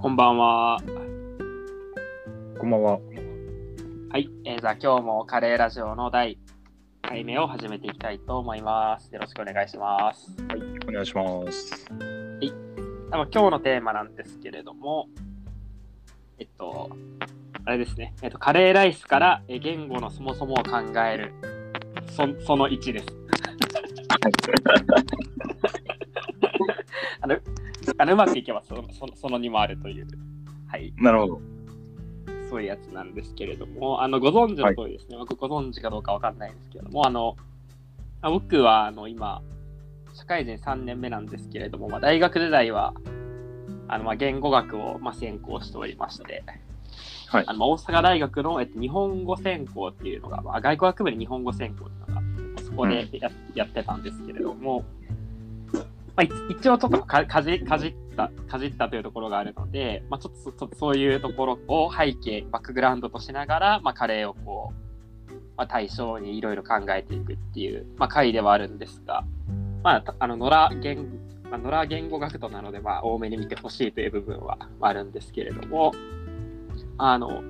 こんばんは。こんばんは。はい、えー、じゃあ今日もカレーラジオの第1回目を始めていきたいと思います。よろしくお願いします。はい、お願いします。あの今日のテーマなんですけれども、えっと、あれですね、えっと、カレーライスからえー言語のそもそもを考える、そその1です。あのうまくいけばそのそのその2もあるという、はい、なるほど。そういうやつなんですけれども、あのご存知の通りですね、僕ご存知かどうかわかんないんですけれども、あのあ僕はあの今、社会人3年目なんですけれども、まあ、大学時代はあのまあ言語学をまあ専攻しておりまして、はい。あのまあ大阪大学の、えっと、日本語専攻っていうのが、まあ、外国学部で日本語専攻っていうのがそこでや,、やってたんですけれども、まあ、い一応ちょっとかかじかじったかじったというところがあるので、まあ、ちょっとそういうところを背景バックグラウンドとしながら、まあ、カレーをこう、まあ、対象にいろいろ考えていくっていう、まあ、回ではあるんですが、まあ、たあの野良言まあ、野良言語学徒なので、まあ、多めに見てほしいという部分はあるんですけれども、あの、ま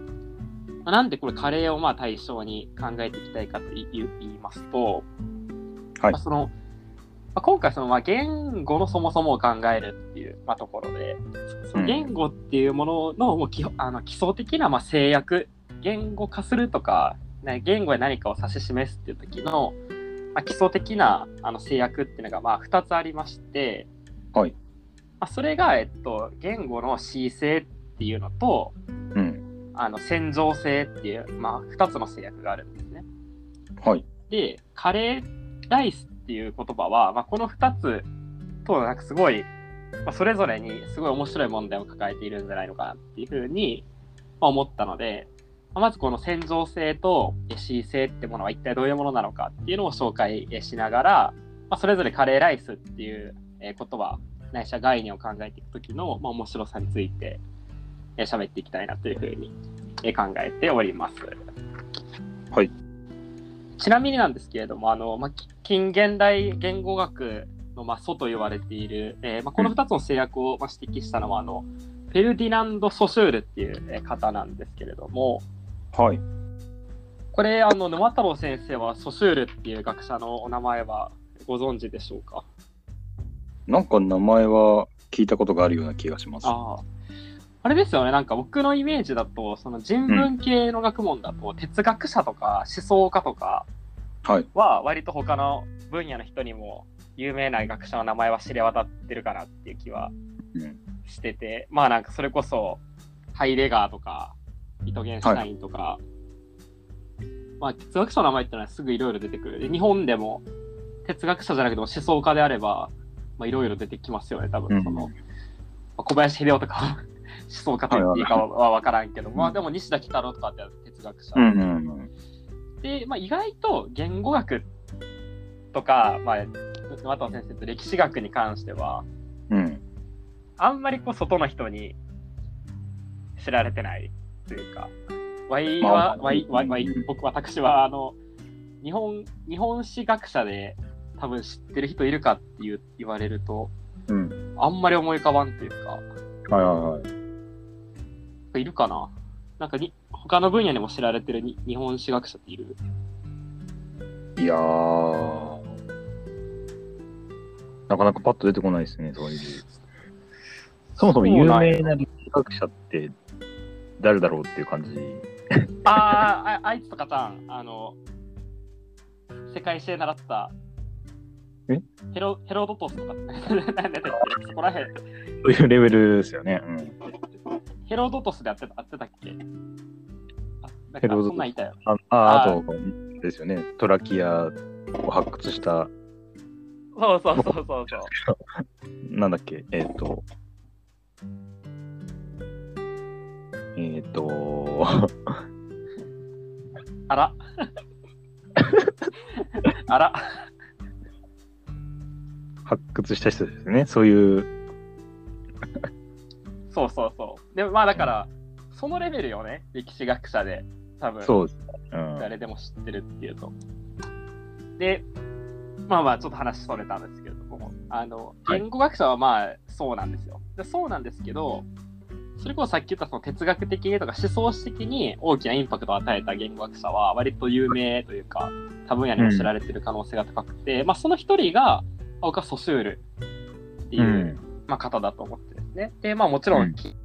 あなんでこれカレーをまあ対象に考えていきたいかと言い言いますと、はい。まあそのまあ、今回そのまあ言語のそもそもを考えるっていうまあところで、そその言語っていうもののもう基本あの基礎的なまあ制約、言語化するとか、ね言語で何かを指し示すっていう時の、まあ、基礎的なあの制約っていうのがまあ2つありまして、はいまあ、それが、えっと、言語の恣意性っていうのと、うん。あの戦場性っていう、まあ、2つの制約があるんですね。はい。で、カレーライスっていう言葉は、まあ、この2つとなんかすごい、まあ、それぞれにすごい面白い問題を抱えているんじゃないのかなっていうふうに、思ったので、まあまずこの戦場性と恣意性ってものは一体どういうものなのかっていうのを紹介しながら、まあ、それぞれカレーライスっていう言葉ないしは概念を考えていくときの、まあ、面白さについてえ喋っていきたいなというふうに考えております。はい。ちなみになんですけれども、あのまあ、き近現代言語学の、まあ、祖と言われている、えーまあ、この2つの制約を、まあ、指摘したのは、あのフェルディナンド・ソシュールっていうえー方なんですけれども、はい。これ、あの沼太郎先生はソシュールっていう学者のお名前はご存知でしょうか？なんか名前は聞いたことがあるような気がします。ああ。あれですよね、なんか僕のイメージだと、その人文系の学問だと、哲学者とか思想家とかはい。は、割と他の分野の人にも有名な学者の名前は知れ渡ってるかなっていう気はうん。してて、まあなんかそれこそ、ハイデガーとか、イトゲンシュタインとか、まあ哲学者の名前っていうのはすぐいろいろ出てくる。で、日本でも哲学者じゃなくても思想家であれば、まあいろいろ出てきますよね、多分その。うんまあ小林秀夫とかは思想家と言っていいかは分からんけど、まあでも西田喜太郎とかって哲学者。うんうんうん。で、まあ、意外と言語学とか、まあ、沼田先生と歴史学に関しては、うん。あんまりこう外の人に知られてないというか、ワイまは、あワイ、ワイ、僕、私は、あの、日本、日本史学者で多分知ってる人いるかっていう言われると、うん。あんまり思い浮かばんというか、はいはいはい。いるかな？なんかに、他の分野にも知られてるに日本史学者っている？いやー。なかなかパッと出てこないですね、そういう。そもそも有名な歴史学者って誰だろうっていう感じ。あーあ、あいつとかさん、あの、世界史で習った、え？ヘロヘロドトスとか、そこらへん、そういうレベルですよね。うん。ヘロドトスでやってたやってたっけ？ヘロドトス。あああと、ですよね。トラキアを発掘した、そうそうそうそうそう。なんだっけ、えっ、と、えっ、と、あら。あら。発掘した人ですね。そういう、そうそうそう。でもまあだから、そのレベルよね、歴史学者で、多分。そうです。うん。誰でも知ってるっていうと。で、まあまあ、ちょっと話それたんですけれども、あの、はい言語学者はまあ、そうなんですよ。でそうなんですけど、それこそさっき言ったその哲学的にとか思想史的に大きなインパクトを与えた言語学者は割と有名というか多分野にも知られてる可能性が高くて、まあその一人が僕はソシュールっていう、うん。まあ、方だと思ってね。で、まあもちろうんん、き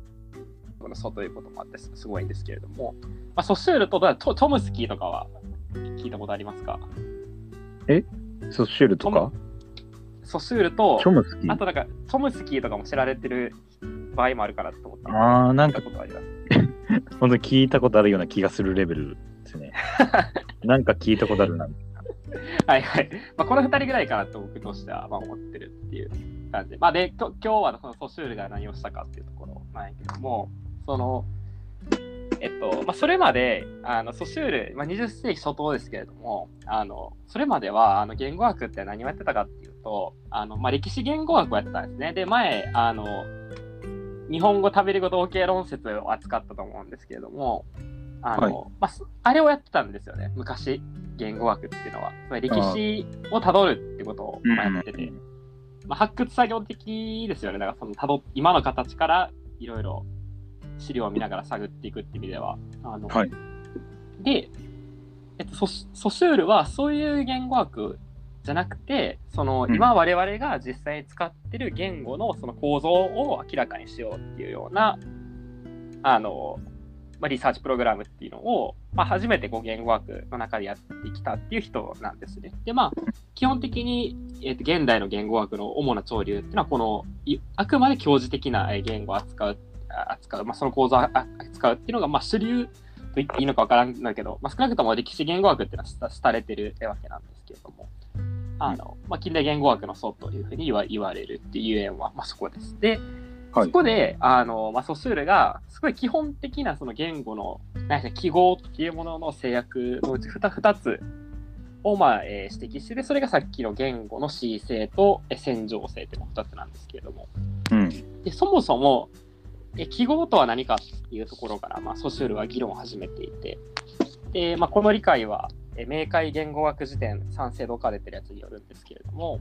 このソということもあってすすごいんですけれども、まあ、ソシュールとトトムスキーとかは聞いたことありますか？ソシュールとか？ソシュールとあとなんかトムスキーとかも知られてる場合もあるかなと思って。あーなんか聞いたことあります。本当に聞いたことあるような気がするレベルですね。なんか聞いたことあるな。はいはい。まあ、この2人ぐらいかなと僕としてはまあ思ってるっていう感じで。まあ、で、今日はそのソシュールが何をしたかっていうところなんやけども、その、えっと、まあ、それまで、あの、ソシュール、まあ、20世紀初頭ですけれども、あの、それまでは、あの、言語学って何をやってたかっていうと、あの、まあ、歴史言語学をやってたんですね。で、前、あの、日本語食べる語同型論説を扱ったと思うんですけれども、あの、はいまあす、あれをやってたんですよね、昔、言語学っていうのは。つまり歴史をたどるってことをまあやってて、まあ、発掘作業的ですよね。だからそのたど今の形からいろいろ資料を見ながら探っていくって意味では。あのはいで、えっと、ソシソシュールはそういう言語学じゃなくて、そのうん今我々が実際に使ってる言語のその構造を明らかにしようっていうような、あの、まあ、リサーチプログラムっていうのを、まあ、初めてこう言語学の中でやってきたっていう人なんですね。で、まあ、基本的に、えー、と現代の言語学の主な潮流っていうのは、このあくまで教授的な言語を扱う、扱うまあ、その構造を扱うっていうのが、まあ、主流と言っていいのかわからんだけど、まあ、少なくとも歴史言語学っていうのは廃れてるわけなんですけれども、あのまあ、近代言語学の祖というふうに言わ言われるっていうゆえは、まあ、そこです。で、はい。そこで、あの、まあ、ソシュールが、すごい基本的なその言語の、なんか記号っていうものの制約のうち 2, 2つを、まあ、えー指摘してで、それがさっきの言語の恣意性とえー線状性っていうの2つなんですけれども、うん。でそもそも、え記号とは何かっていうところから、まあ、ソシュールは議論を始めていて、で、まあ、この理解は、え明解言語学辞典賛成度化出てるやつによるんですけれども、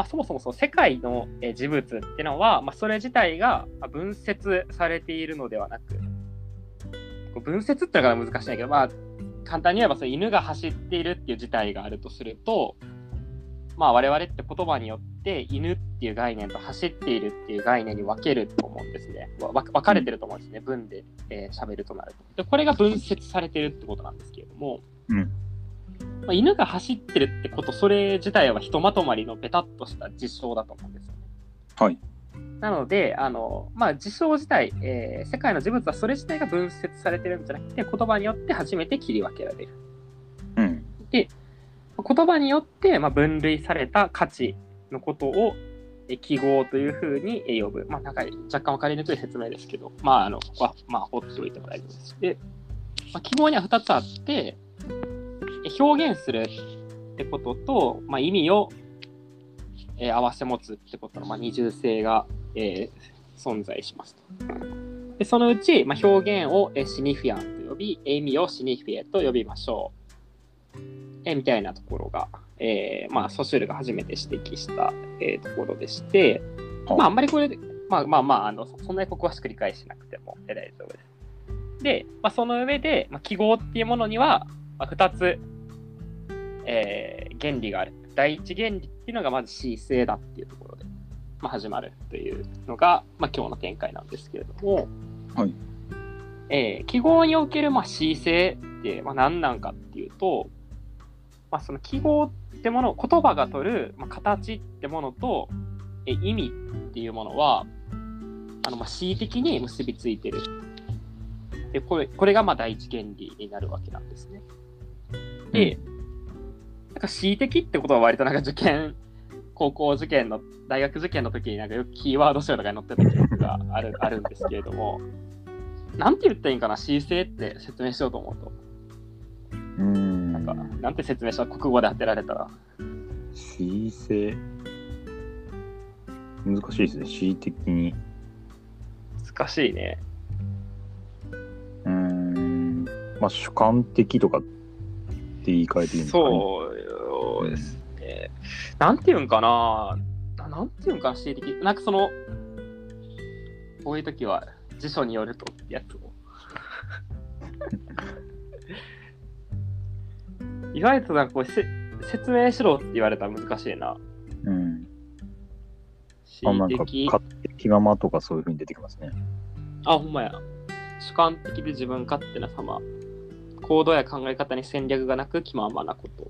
まあ、そもそもその世界のえ事物っていうのは、まあ、それ自体がまあ分節されているのではなく、分節っていうのが難しいんだけど、まあ、簡単に言えばその犬が走っているっていう事態があるとすると、まあ、我々って言葉によって犬っていう概念と走っているっていう概念に分けると思うんですね。分かれてると思うんですね。文で喋、えー、るとなると。でこれが分節されてるってことなんですけれども、うん。まあ、犬が走ってるってこと、それ自体はひとまとまりのベタっとした実証だと思うんですよね。はい。なので、あのまあ、実証自体、えー世界の事物はそれ自体が分節されてるんじゃなくて、言葉によって初めて切り分けられる。うん。で、言葉によって、まあ、分類された価値のことをえ記号というふうにえ呼ぶ。まあ、なんか若干分かりにくい説明ですけど、まあ、あの、ここは、まあ、放っておいても大丈夫です。で、まあ、記号には2つあって、え表現するってことと、まあ、意味を、えー合わせ持つってことの、まあ、二重性が、えー存在しますと。でそのうち、まあ、表現を、えーシニフィアンと呼び、意味をシニフィエと呼びましょう。えーみたいなところが、えーまあ、ソシュールが初めて指摘した、えーところでして、はまあ、あんまりこれで、まあまあまあ、あのそそんなにここはしく理解しなくてもえー大丈夫です。で、まあ、その上で、まあ、記号っていうものには、まあ、2つ、えー原理がある。第一原理っていうのがまず恣意性だっていうところで、まあ、始まるというのが、まあ、今日の展開なんですけれども、はいえー記号におけるまあ恣意性ってまあ何なんかっていうと、まあ、その記号ってもの、言葉が取る、まあ、形ってものと、え意味っていうものは、あのまあ恣意的に結びついてる。でこれこれがまあ第一原理になるわけなんですね。で、なんか恣意的ってことは割となんか受験、高校受験の、大学受験の時になんかよくキーワード集とかに載ってた記憶がある あるんですけれども、なんて言ったらいいんかな、恣意性って説明しようと思うと。うん。なんか、なんて説明したら国語で当てられたら。恣意性。難しいですね。恣意的に。難しいね。うーん。まあ、主観的とかって言い換えていいんですかね。そうですね。なんて言うんかな、ななんて言うんかな、恣意的。なんかその、こういう時は辞書によるとってやつを。意外となんかこうせ説明しろって言われたら難しいな。うん。恣あ、なん意か、気ままとかそういう風に出てきますね。あ、ほんまや。主観的で自分勝手な様。行動や考え方に戦略がなく気ままなこと。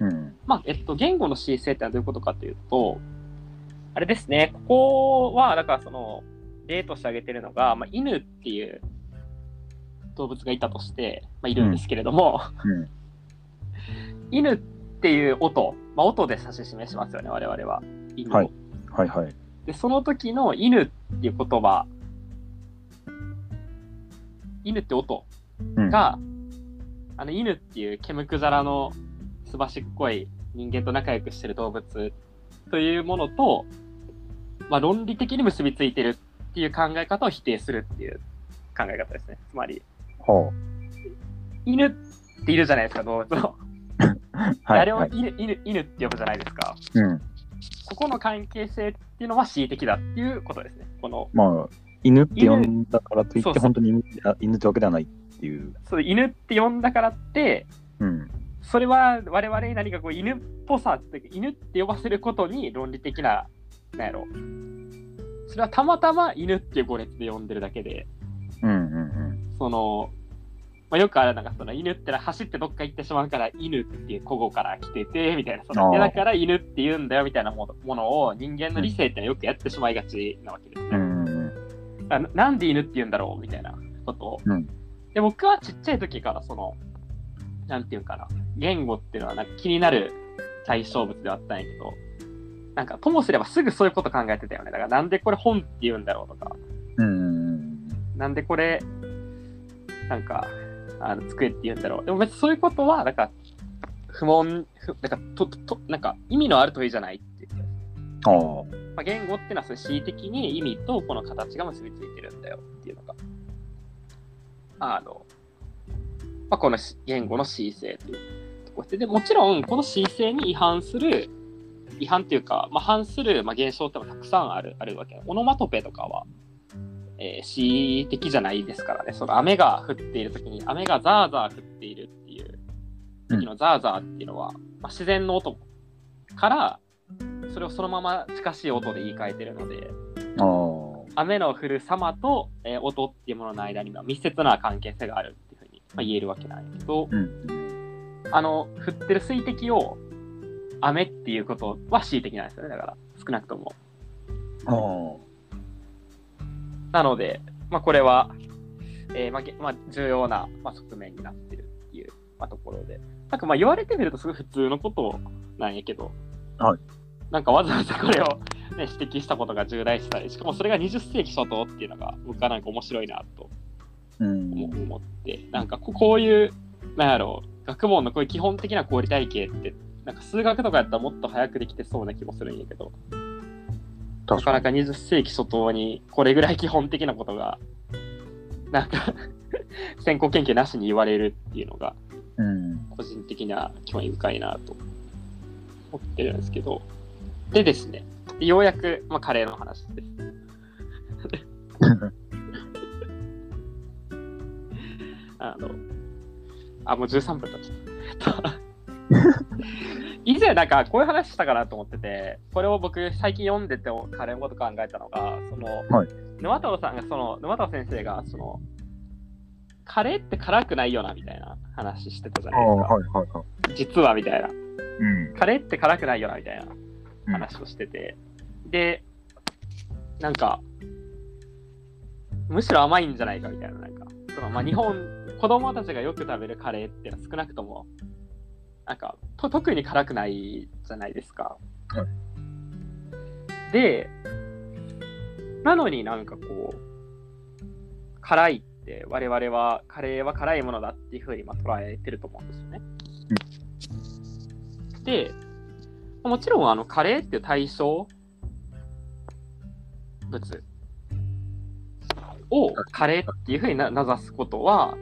うん。まあ、えっと、言語の恣意性ってのはどういうことかというと、あれですね、ここは、だからその、例として挙げてるのが、まあ、犬っていう動物がいたとして、まあ、いるんですけれども、うん。犬っていう音、まあ、音で指し示しますよね、我々は。犬をはいはいはい。で、その時の犬っていう言葉、犬って音うん。が、あの犬っていうケムクジャラのすばしっこい人間と仲良くしてる動物というものと、まあ、論理的に結びついてるっていう考え方を否定するっていう考え方ですね。つまり、は犬っているじゃないですか、動物の。あ。れをはい。犬犬犬って呼ぶじゃないですか。うん。ここの関係性っていうのは恣意的だっていうことですね。このまあ、犬って呼んだからといって、そうそう本当に犬あ犬ってわけではないっていう。そう犬って呼んだからって、うん。それは我々に何かこう犬っぽさって犬って呼ばせることに論理的な、なんやろ。それはたまたま犬っていう語列で呼んでるだけで、うんうんうん。その、まあ、よくあるなんかその犬ってのは走ってどっか行ってしまうから犬っていう古語から来ててみたいなそのだから犬って言うんだよみたいなものを人間の理性ってのはよくやってしまいがちなわけですね。うんなんで犬って言うんだろうみたいなことを。うんで僕はちっちゃい時からそのなんていうかな。言語っていうのはなんか気になる対象物ではあったんやけど。なんかともすればすぐそういうこと考えてたよね。だからなんでこれ本って言うんだろうとか。うん。なんでこれなんかあの机って言うんだろう。でも別にそういうことはなんか不問不なんかととなんか意味のある問いじゃないっていう。ああ。まあ、言語っていうのはそういう恣意的に意味とこの形が結びついてるんだよっていうのが、あの、まあ、このし言語の恣意性というところで、でもちろんこの恣意性に違反する、違反というか、まあ、反する、まあ、現象ってのもたくさんあるあるわけ。オノマトペとかは、えー恣意的じゃないですからね。その雨が降っている時に、雨がザーザー降っているっていう時のザーザーっていうのは、まあ、自然の音から、それをそのまま近しい音で言い換えてるので。雨の降る様と、えー音っていうものの間には密接な関係性があるまあ、言えるわけなんやけど、うん。あの、降ってる水滴を雨っていうことは恣意的なんですよね、だから、少なくとも。なので、まあ、これは、えーまあげまあ、重要な、まあ、側面になってるっていう、まあ、ところで。なんかまあ言われてみるとすごい普通のことなんやけど、はいなんかわざわざこれを、ね、指摘したことが重大視され、しかもそれが20世紀初頭っていうのが僕はなんか面白いなとうん。思思って、なんかここういう、なんやろう、学問のこういう基本的な合理体系って、なんか数学とかやったらもっと早くできてそうな気もするんやけど、な確かなか20世紀初頭にこれぐらい基本的なことが、なんか 先行研究なしに言われるっていうのが、うん。個人的には興味深いなと思ってるんですけど、でですね、ようやく、まあ、カレーの話です。あの、あ、もう13分経っちゃった。以前なんかこういう話したかなと思ってて、これを僕最近読んでてカレーのこと考えたのが、その、はい沼太郎さんがその、沼太郎先生がその、カレーって辛くないよなみたいな話してたじゃないですか。はいはいはい。実はみたいな。うん。カレーって辛くないよなみたいなうん話をしてて。で、なんか、むしろ甘いんじゃないかみたいな。なんか、そのまあ、日本、子供たちがよく食べるカレーっていうのは少なくとも、なんか、と特に辛くないじゃないですか。はで、なのになんかこう、辛いって我々はカレーは辛いものだっていうふうにまあ捉えてると思うんですよね。で、もちろんあのカレーっていう対象物をカレーっていうふうにな名指すことは、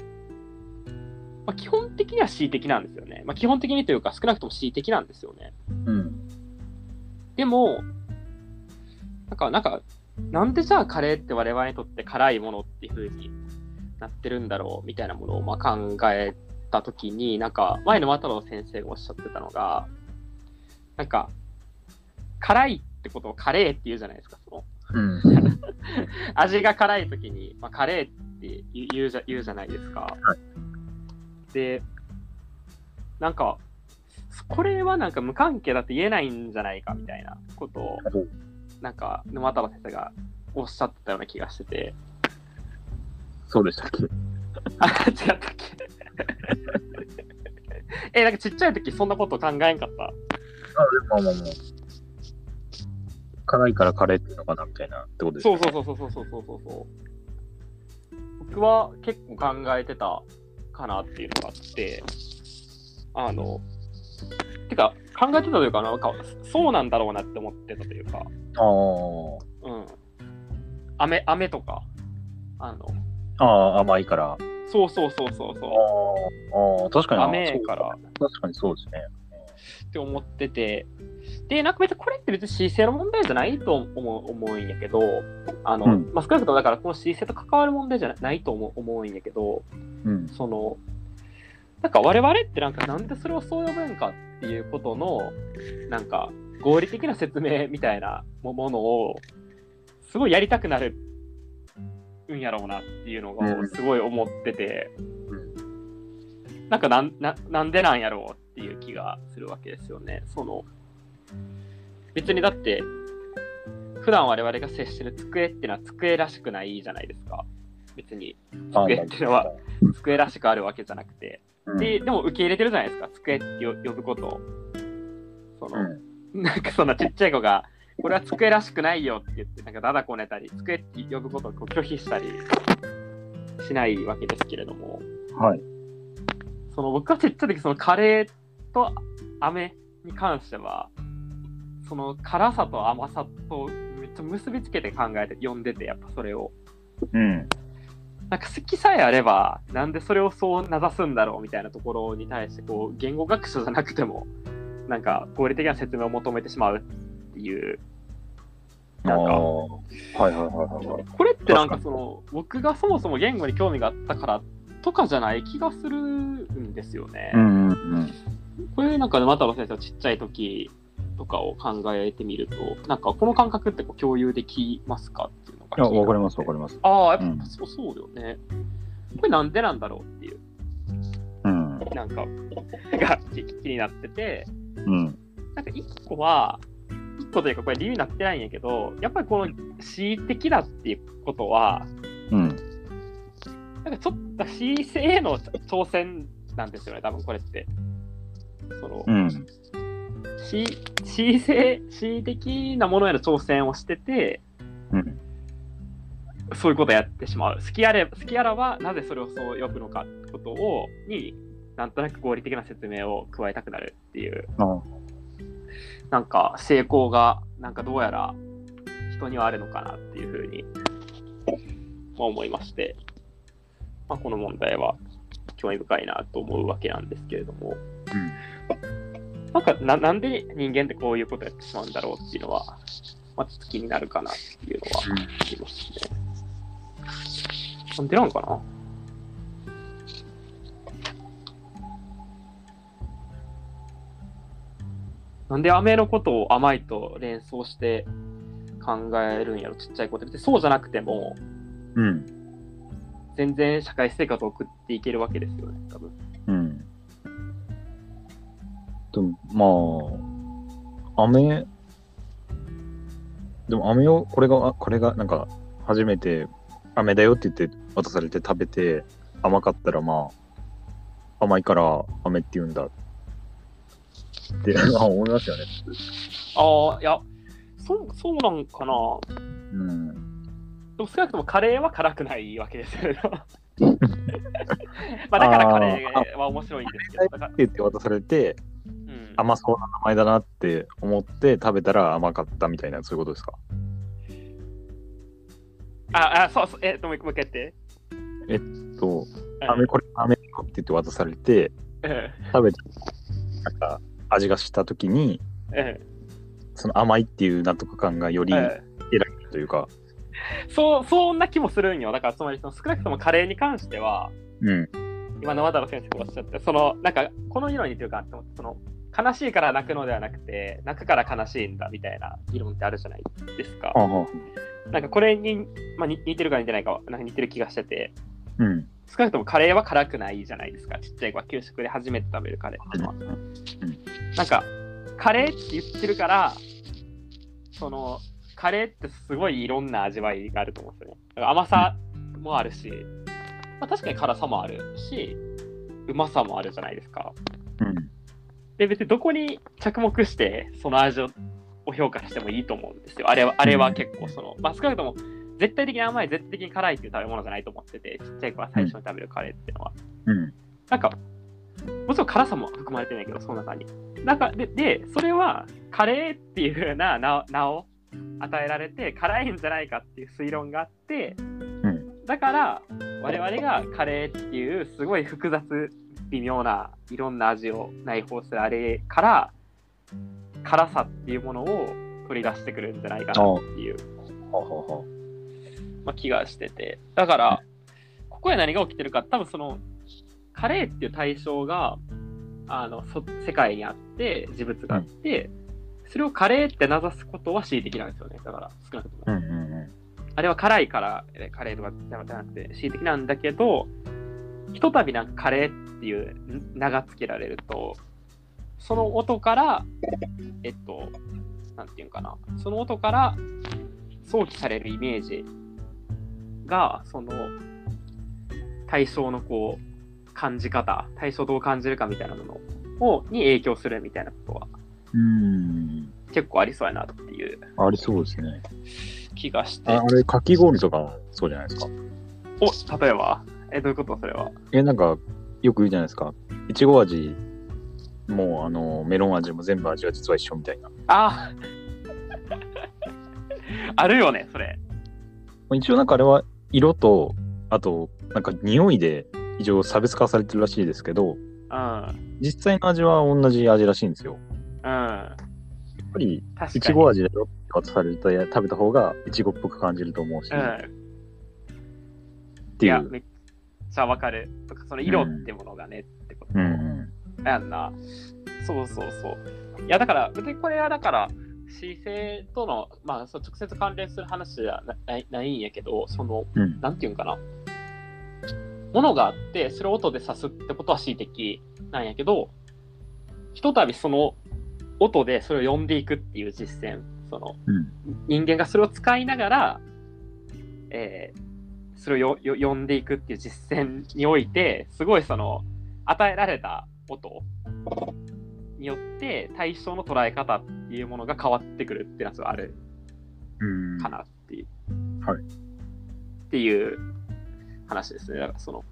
まあ、基本的には恣意的なんですよね。まあ、基本的にというか少なくとも恣意的なんですよね。うん。でも、なんか、なんか、なんでじゃあカレーって我々にとって辛いものっていう風になってるんだろうみたいなものをまあ考えたときに、なんか前の又野先生がおっしゃってたのが、なんか、辛いってことをカレーって言うじゃないですか、そのうん。味が辛いときに、まあ、カレーって言うじゃ言うじゃないですか。で、なんか、これはなんか無関係だって言えないんじゃないかみたいなことを、なんか沼太郎先生がおっしゃってたような気がしてて、そうでしたっけ？あ、違ったっけ？え、なんかちっちゃい時そんなこと考えんかった？あ、でもまあまあまあ。辛いからカレーっていうのかなみたいなってことですか、そうそうそうそうそうそうそう僕は結構考えてたかなっていうのがあってあのてか考えてたというかなんかそうなんだろうなって思ってたというかああうん。飴飴とかあのああ甘いから。そうそうそうそうそう。ああ確かに。から確かにそうですね。って思ってて、で、なんか別にこれって別に姿勢の問題じゃないと思う思うんやけど、あの、うん。まあ、少なくともだからこの姿勢と関わる問題じゃないと思う思うんやけど、うん。その、なんか我々ってなんかなんでそれをそう呼ぶんかっていうことの、なんか合理的な説明みたいなもものを、すごいやりたくなるんやろうなっていうのうん。がすごい思ってて、うん。なんかなんななんでなんやろうっていう気がするわけですよね。その別にだって普段我々が接してる机っていうのは机らしくないじゃないですか。別に机っていうのは机らしくあるわけじゃなくて。うん、で、でも受け入れてるじゃないですか。机ってよ呼ぶことを。その、うん。なんかそんなちっちゃい子が、これは机らしくないよって言って、なんかだだこねたり、机って呼ぶことを拒否したりしないわけですけれども、はい。その僕はちっちゃい時、そのカレーと飴に関しては、その辛さと甘さとめっちゃ結びつけて考えて読んでて、やっぱそれを。うん。なんか好きさえあれば、なんでそれをそう名指すんだろうみたいなところに対して、こう、言語学習じゃなくても、なんか合理的な説明を求めてしまうっていう。あなんかはいはいはいはい。これってなんかその、僕がそもそも言語に興味があったからとかじゃない気がするんですよね。うんうんうん。これなんか沼太郎先生はちっちゃい時とかを考えてみると、なんかこの感覚ってこう共有できますかっていうのがいや、気になってわかりますわかります。ああ、やっぱ、うんそうそうだよね。これなんでなんだろうっていう。うん。なんか、が気気になってて、うん。なんか一個は、一個というかこれ理由になってないんやけど、やっぱりこの恣意的だっていうことは、うん。なんかちょっと恣意性への挑戦なんですよね、多分これって。その、うん。恣意恣意性、恣意的なものへの挑戦をしてて、うん。そういうことをやってしまう。好きあれ、好きあらはなぜそれをそう呼ぶのかってことを、に、なんとなく合理的な説明を加えたくなるっていうあなんか成功がなんかどうやら人にはあるのかなっていうふうにまあ思いまして、まあ、この問題は興味深いなと思うわけなんですけれども、なんかななんで人間ってこういうことやってしまうんだろうっていうのは、まあ、ちょっと気になるかなっていうのはありますね。なんでなんかな？なんで飴のことを甘いと連想して考えるんやろ、ちっちゃい子って。別にそうじゃなくても、うん。全然社会生活を送っていけるわけですよね、多分。うん。でも、まあ、飴、でも飴を、これが、あこれが、なんか、初めて、飴だよって言って渡されて食べて、甘かったら、まあ、甘いから飴って言うんだって、まあ思いますよね。ああ、いや、そう、そうなんかな。うん。でも少なくともカレーは辛くないわけですよね。まあだからカレーは面白いんですけど、って言って渡されて、うん、甘そうな名前だなって思って食べたら甘かったみたいな、そういうことですか？ああ、そうそう、えっと、もう一回言って。と、うん飴、これ飴って言って渡されて、うん食べて、なんか、味がしたときに、うんその甘いっていう納得感がよりうん得られるというか、そう、そんな気もするんよ。だから、つまりその少なくともカレーに関しては、うん。今、野渡先生がおっしゃって、その、なんか、この議論に似てるかその、悲しいから泣くのではなくて、泣くから悲しいんだみたいな議論ってあるじゃないですか。なんかこれに、まあ、に似てるか似てないかはなんか似てる気がしてて、あ。うん。少なくともカレーは辛くないじゃないですか。ちっちゃい子は給食で初めて食べるカレーってのは。なんか、カレーって言ってるから、その、カレーってすごいいろんな味わいがあると思うんですよね。甘さもあるし、まあ、確かに辛さもあるし、うまさもあるじゃないですか。うん。で、別にどこに着目して、その味をを評価してもいいと思うんですよ。あれは、あれは結構その、まあ、少なくとも、絶対的に甘い、絶対的に辛いっていう食べ物じゃないと思ってて、ちっちゃい子が最初に食べるカレーっていうのは。うん。なんか、もちろん辛さも含まれてないけど、その中に。なんかで、で、それはカレーっていう風な名名を与えられて、辛いんじゃないかっていう推論があって、んだから、我々がカレーっていうすごい複雑、微妙ないろんな味を内包するあれから、辛さっていうものを取り出してくるんじゃないかなっていうまあ、気がしてて。だから、ここで何が起きてるか、多分その、カレーっていう対象が、あの、そ世界にあって、事物があって、それをカレーって名指すことは恣意的なんですよね。だから、少なくとも。うんうんうん。あれは辛いから、えカレーとかじゃなくて、恣意的なんだけど、ひとたびなんかカレーっていう名が付けられると、その音から、えっと、なんていうのかな、その音から想起されるイメージが、その対象のこう、感じ方、対象どう感じるかみたいなものをに影響するみたいなことはうん。結構ありそうやなっていうありそうですね。気がして。ああれ、かき氷とかそうじゃないですか？お、例えば、え、どういうことそれは？え、なんか、よく言うじゃないですか。いちご味も、あの、メロン味も全部味は実は一緒みたいな。あ あるよね、それ。一応なんかあれは色と、あと、なんか匂いで一応差別化されてるらしいですけど、うん。実際の味は同じ味らしいんですよ。うん。やっぱり。いちご味だよって渡されたや食べた方がいちごっぽく感じると思うし、うん。っていう。ちゃわかる。とか、その色ってものがね、ってこと。うんうん。やんな。そうそうそう。いや、だから、別にこれはだから、姿勢との、まあ、そう直接関連する話じゃないないんやけど、その、うん。なんていうんかな。ものがあって、それを音で指すってことは恣意的なんやけど、ひとたびその音でそれを呼んでいくっていう実践、そのうん。人間がそれを使いながら、えーそれをよよ呼んでいくっていう実践において、すごいその与えられた音によって対象の捉え方っていうものが変わってくるっていうのはあるうん。かなっていう。はいっていう話ですね。だからその、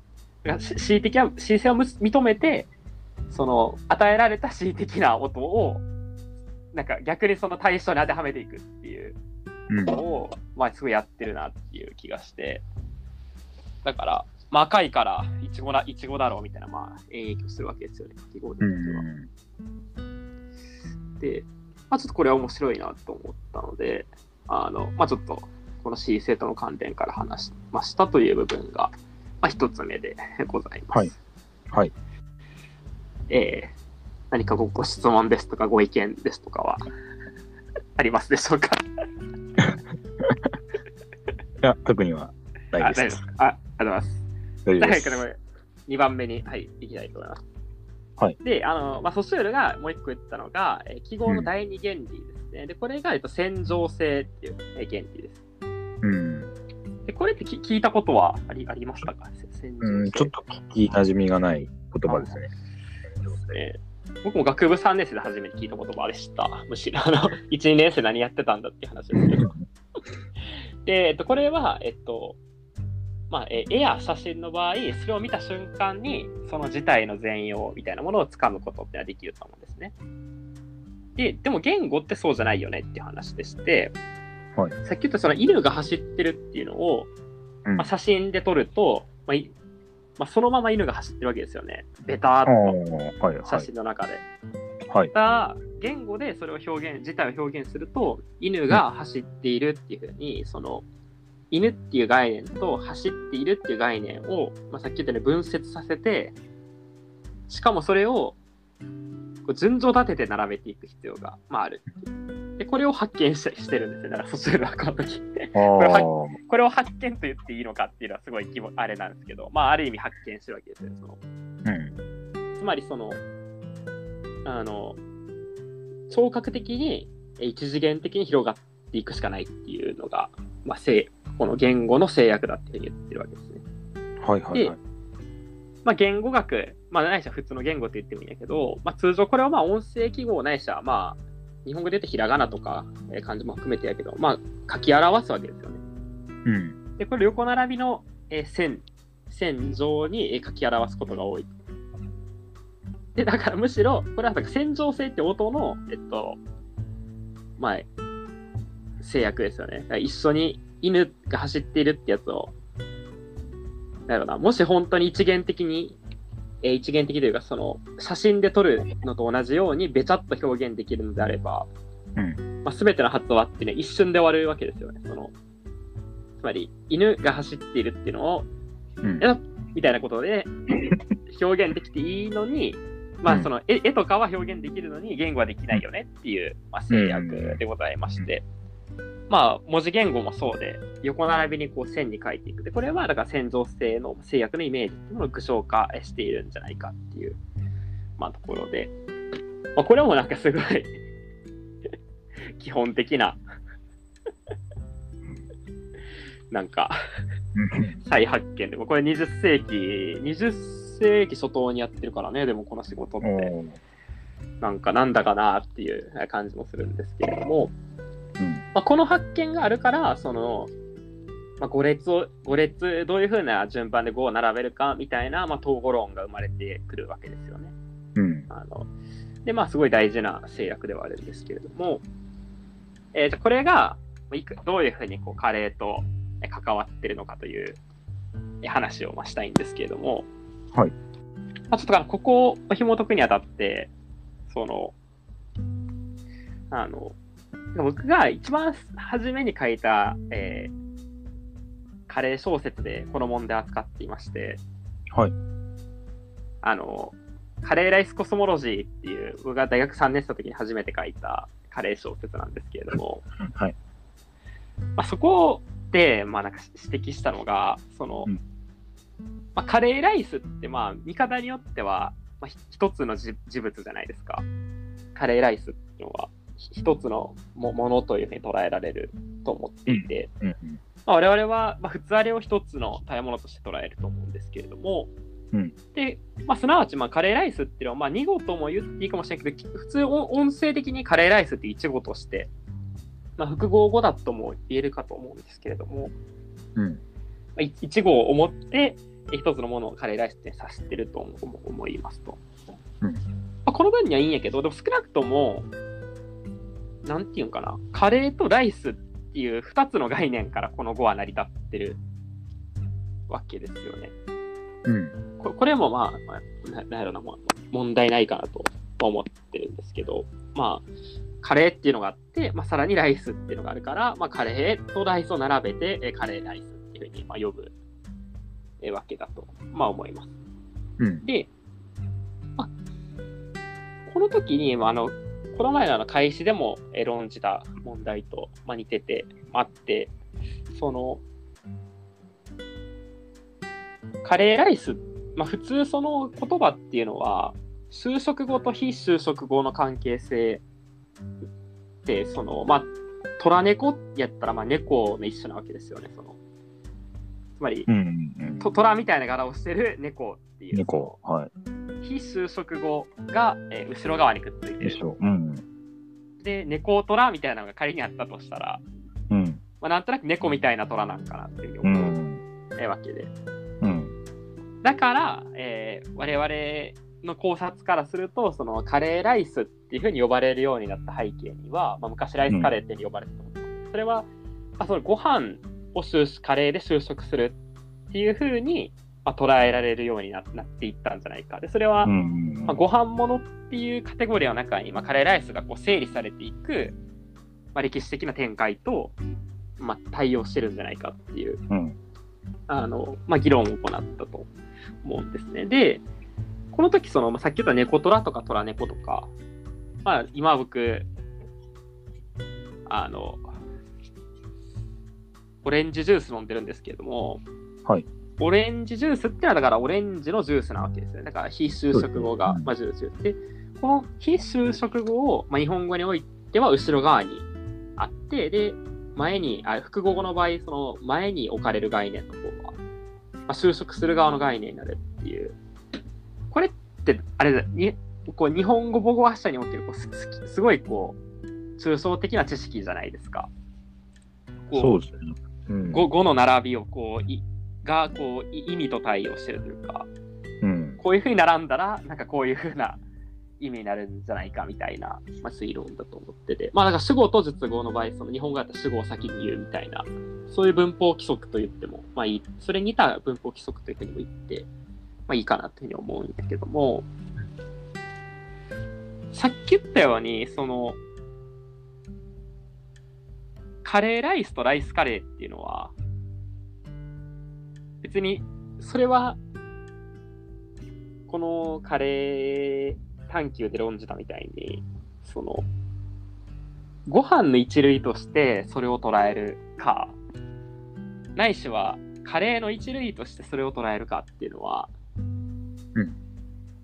恣意的は、恣意性をむ認めて、その、与えられた恣意的な音を、なんか逆にその対象に当てはめていくっていううんのを、まあすごいやってるなっていう気がして、だから、まあ赤いからいちごだ、いちごだろうみたいな、まあ影響するわけですよね、かき氷。で、まあ、ちょっとこれは面白いなと思ったので、あの、まあ、ちょっと、この C 生との関連から話しましたという部分が、まあ、一つ目でございます。はい。はい。えー何かごご質問ですとかご意見ですとかは ありますでしょうか？いや、特には。大丈夫ですかあありがとうございます。大丈夫です。はいこれ2番目に、はい、いきたいと思います。はい。で、あの、まあ、ソシュールがもう一個言ったのが、えー記号の第二原理ですね。で、これが、えっと、線状性っていう、えー原理です。うん。でこれってき聞いたことはありありましたか？せ線状性うん、ちょっと聞き馴染みがない言葉ですね。えー僕も学部3年生で初めて聞いた言葉でした。むしろ、あの、1、2年生何やってたんだっていう話ですけど。で、えっと、これは、えっと、まあ、えー絵や写真の場合、それを見た瞬間に、その事態の全容みたいなものをつかむことってのはできると思うんですね。で、でも言語ってそうじゃないよねっていう話でして、はいさっき言ったその犬が走ってるっていうのを、うんまあ、写真で撮ると、まあいまあ、そのまま犬が走ってるわけですよね。ベターっと写い。真の中で。はい。ただ、言語でそれを表現、自体を表現すると、犬が走っているっていうふうに、その、犬っていう概念と走っているっていう概念を、まあ、さっき言ったように分節させて、しかもそれをこう順序立てて並べていく必要が、まあ、ある。で、これを発見ししてるんですよ。だから、そちらの時。ああ。これを発見と言っていいのかっていうのはすごい規模あれなんですけど、まあ、ある意味発見してるわけですよ。そのうん。つまり、その、あの、聴覚的にえ一次元的に広がっていくしかないっていうのが、まあ、せいこの言語の制約だって言ってるわけですね。はいはいはい。まあ、言語学、まあ、ないしは普通の言語って言ってもいいんやけど、まあ、通常これはまあ音声記号ないしは、まあ、日本語で言ってひらがなとか、えー漢字も含めてやけど、まあ、書き表すわけですよね。うん。で、これ横並びの、えー線、線上にえー書き表すことが多い。で、だからむしろ、これはなんか線上性って音の、えっと、まあ、制約ですよね。一緒に犬が走っているってやつを、なんだろうな、もし本当に一元的に、えー一元的というか、その、写真で撮るのと同じように、べちゃっと表現できるのであれば、うん。まあ、全ての発話ってね、一瞬で終わるわけですよね。その、つまり、犬が走っているっていうのを、うん。えみたいなことで表現できていいのに、まうん。あその絵絵とかは表現できるのに言語はできないよねっていう、まあ、制約でございまして、まあ文字言語もそうで横並びにこう線に書いていく。でこれはだから線上性の制約のイメージっていうものを具象化しているんじゃないかっていう、まあ、ところで、まあ、これもなんかすごい 基本的な なんか再発見。でもこれ20世紀20世紀初頭にやってるからねでもこの仕事って。なんかなんだかなっていう感じもするんですけれども、うん。まあ、この発見があるからその、まあ、5列を5列どういうふうな順番で5を並べるかみたいな、まあ、統合論が生まれてくるわけですよね。うん。あのでまあすごい大事な制約ではあるんですけれども、えーじゃあこれがまあいくどういうふうにこうカレーとえ関わってるのかというえ話をまあしたいんですけれども、はいまあ、ちょっとここを紐解くにあたってそのあの僕が一番初めに書いた、えーカレー小説でこの問題を扱っていまして、はいあのカレーライスコスモロジーっていう、僕が大学3年生の時に初めて書いたカレー小説なんですけれども、はい。まあ、そこで、まあ、なんか指摘したのが、その、うんまあ、カレーライスって、まあ、見方によっては、まあ、ひ一つの事事物じゃないですか。カレーライスっていうのは、ひ一つのもものというふうに捉えられると思っていて、うん。まあ、我々は、まあ、普通あれを一つの食べ物として捉えると思うんですけれども、うんで、まあ、すなわち、まあ、カレーライスっていうのは、まあ、2語とも言っていいかもしれないけど、普通音音声的にカレーライスって1語として、まあ、複合語だとも言えるかと思うんですけれども、うん。まあ、い1語を思って、え一つのものをカレーライスって指してると思いますと。うんまあ、この分にはいいんやけど、でも少なくとも、なんていうんかな、カレーとライスっていう2つの概念からこの語は成り立ってるわけですよね。うん。ここれもまあ、まあ、ななんやろな、まあ、問題ないかなと思ってるんですけど、まあ、カレーっていうのがあって、まあ、さらにライスっていうのがあるから、まあ、カレーとライスを並べて、えカレーライスっていうふうに、まあ、呼ぶえわけだと、まあ、思います。うん。で、まあ、この時に、まあ、あの、この前のあの開始でもえ論じた問題と、まあ、似てて、あって、その、カレーライス、まあ、普通その言葉っていうのは、就職語と非就職語の関係性って、その、まあ、虎猫やったら、まあ、猫の一緒なわけですよね、その。つまり、うん。うん。と虎みたいな柄をしてる猫っていう。猫。はい。非就職語が、えー後ろ側にくっついてる。で猫虎みたいなのが仮にあったとしたら、うん。まあ、なんとなく猫みたいな虎なんかなっていうう思う、ん。えーわけで。うん。だから、えー我々の考察からすると、そのカレーライスっていうふうに呼ばれるようになった背景には、まあ、昔ライスカレーって呼ばれてたと思うんそれは、まあ、そのご飯を就カレーで就職するっていうふうに、まあ、捉えられるようにななっていったんじゃないか。で、それは、うん。まあ、ご飯物っていうカテゴリーの中に、まあ、カレーライスがこう整理されていく、まあ、歴史的な展開と、まあ、対応してるんじゃないかっていううん。あの、まあ、議論を行ったと思うんですね。で、この時その、まあ、さっき言った猫虎とか虎猫とか、まあ、今僕、あの、オレンジジュース飲んでるんですけれども、はいオレンジジュースってのはだからオレンジのジュースなわけですよね。だから非就職語が、まあ、ジュースで、この非就職語を、まあ、日本語においては後ろ側にあって、で、前に、あ複合語の場合、その前に置かれる概念の方は、まあ、就職する側の概念になるっていう。これって、あれだ、にこう日本語母語話者におけるこうすすすごいこう、抽象的な知識じゃないですか。こそうですね。うん。語語の並びをこういがこうい意味と対応してるというか、うん。こういうふうに並んだら、なんかこういうふうな意味になるんじゃないかみたいな、まあ、推論だと思ってて、まあ、だから主語と述語の場合、その日本語だったら主語を先に言うみたいな、そういう文法規則と言っても、まあいい、それに似た文法規則というふうにも言って、まあいいかなというふうに思うんだけども、さっき言ったように、その、カレーライスとライスカレーっていうのは、別に、それは、このカレー探求で論じたみたいに、その、ご飯の一類としてそれを捉えるか、ないしはカレーの一類としてそれを捉えるかっていうのは、うん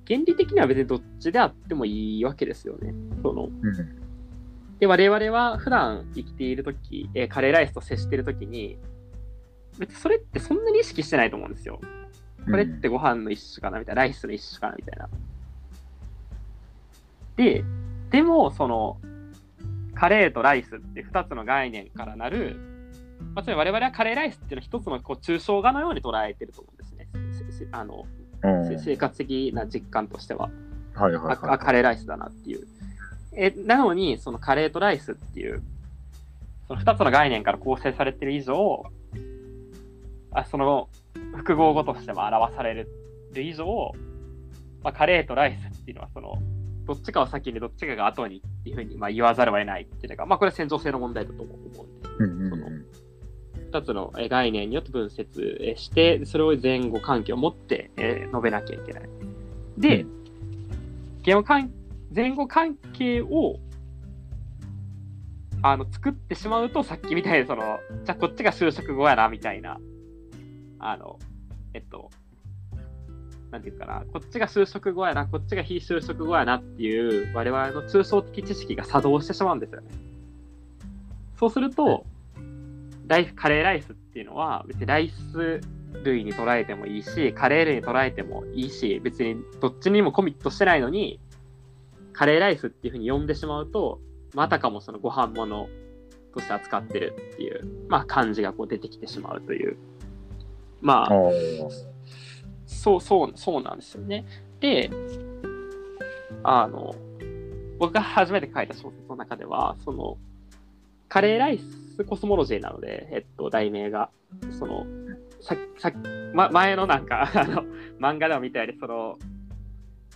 原理的には別にどっちであってもいいわけですよね。そのうん。で、我々は普段生きているとき、えーカレーライスと接しているときに、別にそれってそんなに意識してないと思うんですよ。これってご飯の一種かなみたいな、ライスの一種かなみたいな。で、でも、その、カレーとライスって2つの概念からなる、まあ、つまり我々はカレーライスっていうのは一つのこう抽象画のように捉えてると思うんですね。あのうん。せ生活的な実感としては。はいはいはああカレーライスだなっていう。えなのに、そのカレーとライスっていう、その2つの概念から構成されている以上、あその複合語としても表される以上、まあ、カレーとライスっていうのは、その、どっちかを先にどっちかが後にっていうふうにまあ言わざるを得ないっていうのが、まあこれは戦場性の問題だと思うんで。うんうんそのうん。2つのえ概念によって分節えして、それを前後関係を持ってえー述べなきゃいけない。で、言語関前後関係をあの作ってしまうと、さっきみたいにその、じゃあこっちが就職後やなみたいな、あの、えっと、なんていうかな、こっちが就職後やな、こっちが非就職後やなっていう、我々の抽象的知識が作動してしまうんですよね。そうすると、ライフカレーライスっていうのは、別にライス類に捉えてもいいし、カレー類に捉えてもいいし、別にどっちにもコミットしてないのに、カレーライスっていうふうに呼んでしまうと、またかもそのご飯物として扱ってるっていう、まあ感じがこう出てきてしまうという。まあ。そう、そう、そうなんですよね。で、あの、僕が初めて書いた小説の中では、その、カレーライスコスモロジーなので、えっと、題名が、その、ささま、前のなんか、あの、漫画でも見たより、その、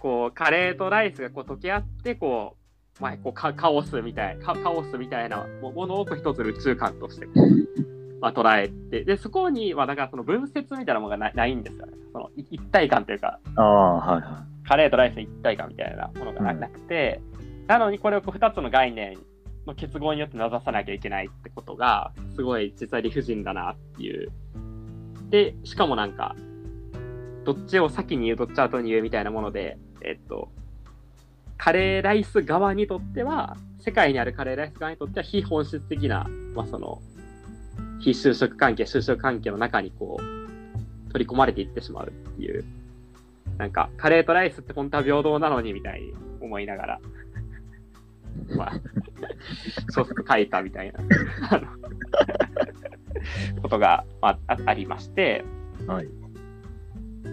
こう、カレーとライスがこう溶け合って、こう、まあ、こうカカオスみたいカ、カオスみたいなもものを一つ宇宙観としてまあ、捉えて、で、そこには、だからその分節みたいなものがなないんですよね。そのい一体感というか、ああ、はいはカレーとライスの一体感みたいなものがなうんなくて、なのにこれをこう2つの概念の結合によって名指さなきゃいけないってことが、すごい実は理不尽だなっていう。で、しかもなんか、どっちを先に言う、どっち後に言うみたいなもので、えっと、カレーライス側にとっては、世界にあるカレーライス側にとっては非本質的な、まあその、非就職関係、就職関係の中にこう、取り込まれていってしまうっていう。なんか、カレーとライスって本当は平等なのにみたいに思いながら、まあ、小説書いたみたいなあの ことが、まあ、あありまして、い。はい。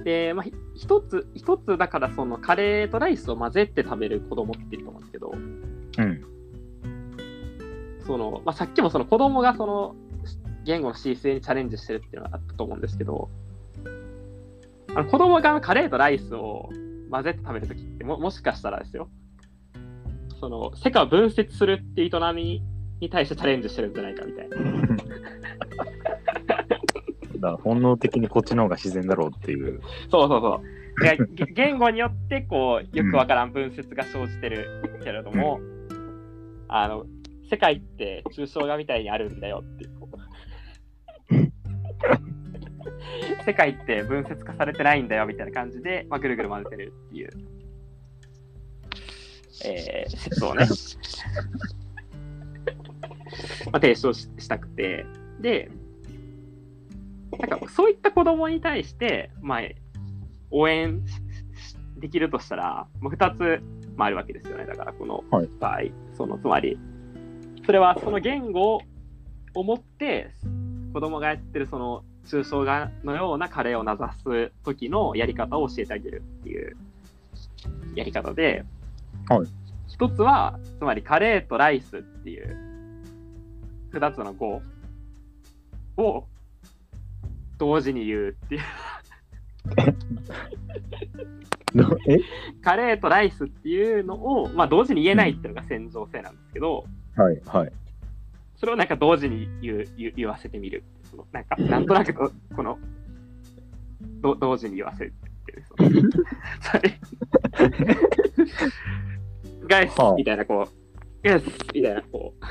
で、まあ、ひ一つ、一つだからそのカレーとライスを混ぜて食べる子供っていると思うんですけど、うん。その、まあ、さっきもその子供がその言語の C 性にチャレンジしてるっていうのがあったと思うんですけど、あの子供がカレーとライスを混ぜて食べるときっても、もしかしたらですよ、その世界を分節するっていう営みに対してチャレンジしてるんじゃないかみたいな。だから本能的にこっちの方が自然だろうっていう。そうそうそう。言語によってこうよくわからん分節が生じてるけれども、あの世界って抽象画みたいにあるんだよっていう。世界って分節化されてないんだよみたいな感じで、まあ、ぐるぐる混ぜてるっていう、えー説をね、まあ、提唱ししたくて、で、なんかそういった子供に対して、まあ、応援できるとしたら、もう2つ、まあ、あるわけですよね。だからこのはい。場合、そのつまり、それはその言語を持って、子供がやってるその抽象画のようなカレーを名指す時のやり方を教えてあげるっていうやり方で、はい一つは、つまりカレーとライスっていう二つの語を同時に言うっていう。カレーとライスっていうのを、まあ、同時に言えないっていうのが戦場性なんですけど、はいはい。それをなんか同時に言う言う言わせてみる。そのなんか、なんとなくとこの、ど同時に言わせるっていう。そのそれガイスはあみたいな、こう、ガイスみたいな、こう。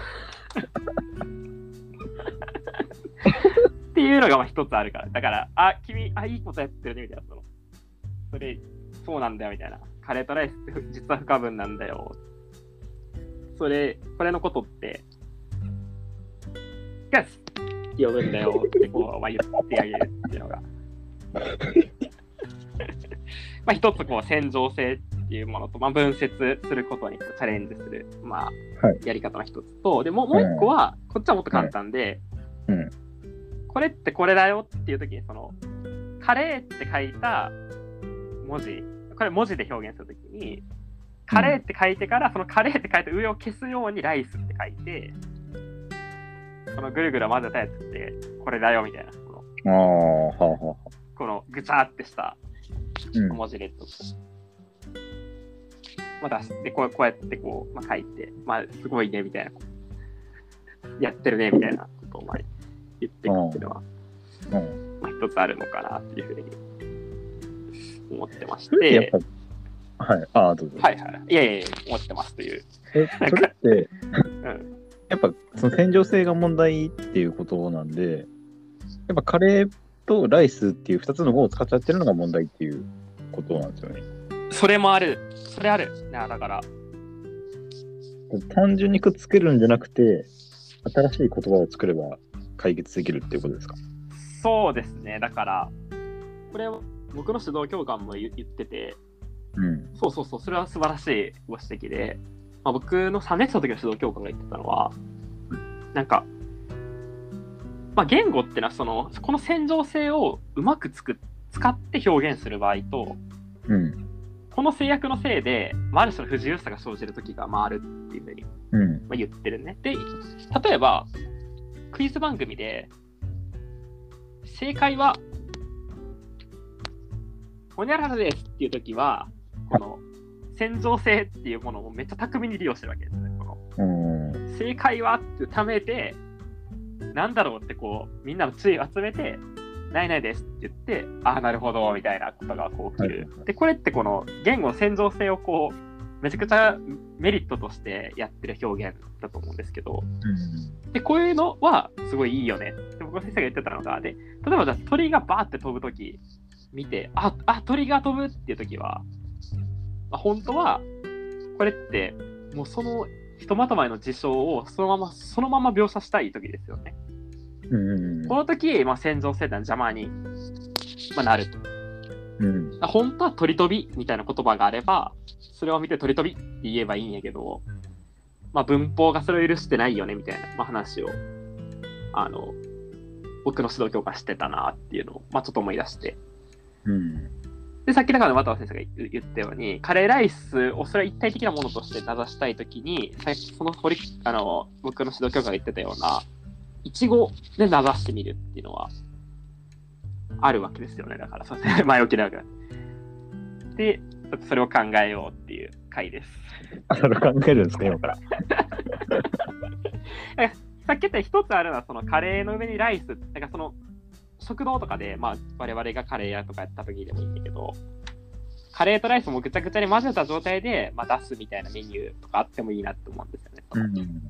っていうのがまあ一つあるから。だから、あ、君、あ、いいことやってるね、みたいな。そのそれ、そうなんだよ、みたいな。カレーとライスってふ実は不可分なんだよ。それ、これのことって、ガスって呼ぶんだよってこう、まあ、言ってあげるっていうのが。まあ一つこう戦場性っていうものと、まあ、分節することにチャレンジする、まあはい。やり方の一つと、でもうもう一個は、こっちはもっと簡単で、うん。これってこれだよっていう時にそのカレーって書いた文字これ文字で表現するときにカレーって書いてから、そのカレーって書いて上を消すようにライスって書いてこのぐるぐる混ぜたやつってこれだよみたいなこのああ、はあはあはあ。このぐちゃってしたうん。文字列を、まあ、出してこうこうやってこう、まあ、書いて、まあ、すごいねみたいなやってるねみたいなことをまあ言っていくっていうのは、うん。まあ、一つあるのかなっていうふうに思ってましてはい。ああ、どうぞ。はいはいいやいやいや思ってますという、え、それって、うん、やっぱその戦場性が問題っていうことなんで、やっぱカレーとライスっていう2つの語を使っちゃってるのが問題っていうことなんですよね。それもあるそれあるなだから単純にくっつけるんじゃなくて、新しい言葉を作れば解決できるっていうことですか？そうですねだからこれは僕の指導教官も言言っててうん。そうそうそう、それは素晴らしいご指摘で、まあ、僕の3年生の時の指導教官が言ってたのは、なんか、まあ、言語ってのはその、この戦場性をうまくつく使って表現する場合と、うん。この制約のせいで、まあ、ある種の不自由さが生じる時がまああるっていうふうにうん。まあ言ってるね。で、例えば、クイズ番組で、正解は、ほにゃららですっていう時は、この、戦場性っていうものをめっちゃ巧みに利用してるわけですね。このうん。正解はってためて、なんだろうってこう、みんなの注意を集めて、ないないですって言って、ああ、なるほど、みたいなことがこう起きる。で、これってこの言語の戦場性をこう、めちゃくちゃメリットとしてやってる表現だと思うんですけど、で、こういうのはすごいいいよねって僕の先生が言ってたのが、で、例えばじゃあ鳥がバーって飛ぶとき見て、あ、あ、鳥が飛ぶっていうときは、まあ、本当は、これって、もうそのひとまとまりの事象をそのまま、そのまま描写したいときですよね。うん。この時、まあ、戦場性ってのは邪魔に、まあ、なると。うん。本当は鳥飛びみたいな言葉があれば、それを見て鳥飛びって言えばいいんやけど、まあ、文法がそれを許してないよねみたいな、まあ、話を、あの、僕の指導教官してたなっていうのを、まあ、ちょっと思い出して。うん。で、さっきだから渡先生が言言ったように、カレーライスをそれは一体的なものとして名指したいときに、さその堀あの僕の指導教官が言ってたような、いちごで名指してみるっていうのは、あるわけですよね。だから、そうですね前置きながら。で、それを考えようっていう回です。あ、それ考えるんですか、今 から。さっき言った一つあるのは、そのカレーの上にライス、なんかその食堂とかで、まあ、我々がカレー屋とかやった時でもいいんだけど、カレーとライスもぐちゃぐちゃに混ぜた状態で、まあ、出すみたいなメニューとかあってもいいなって思うんですよね。その,、うん。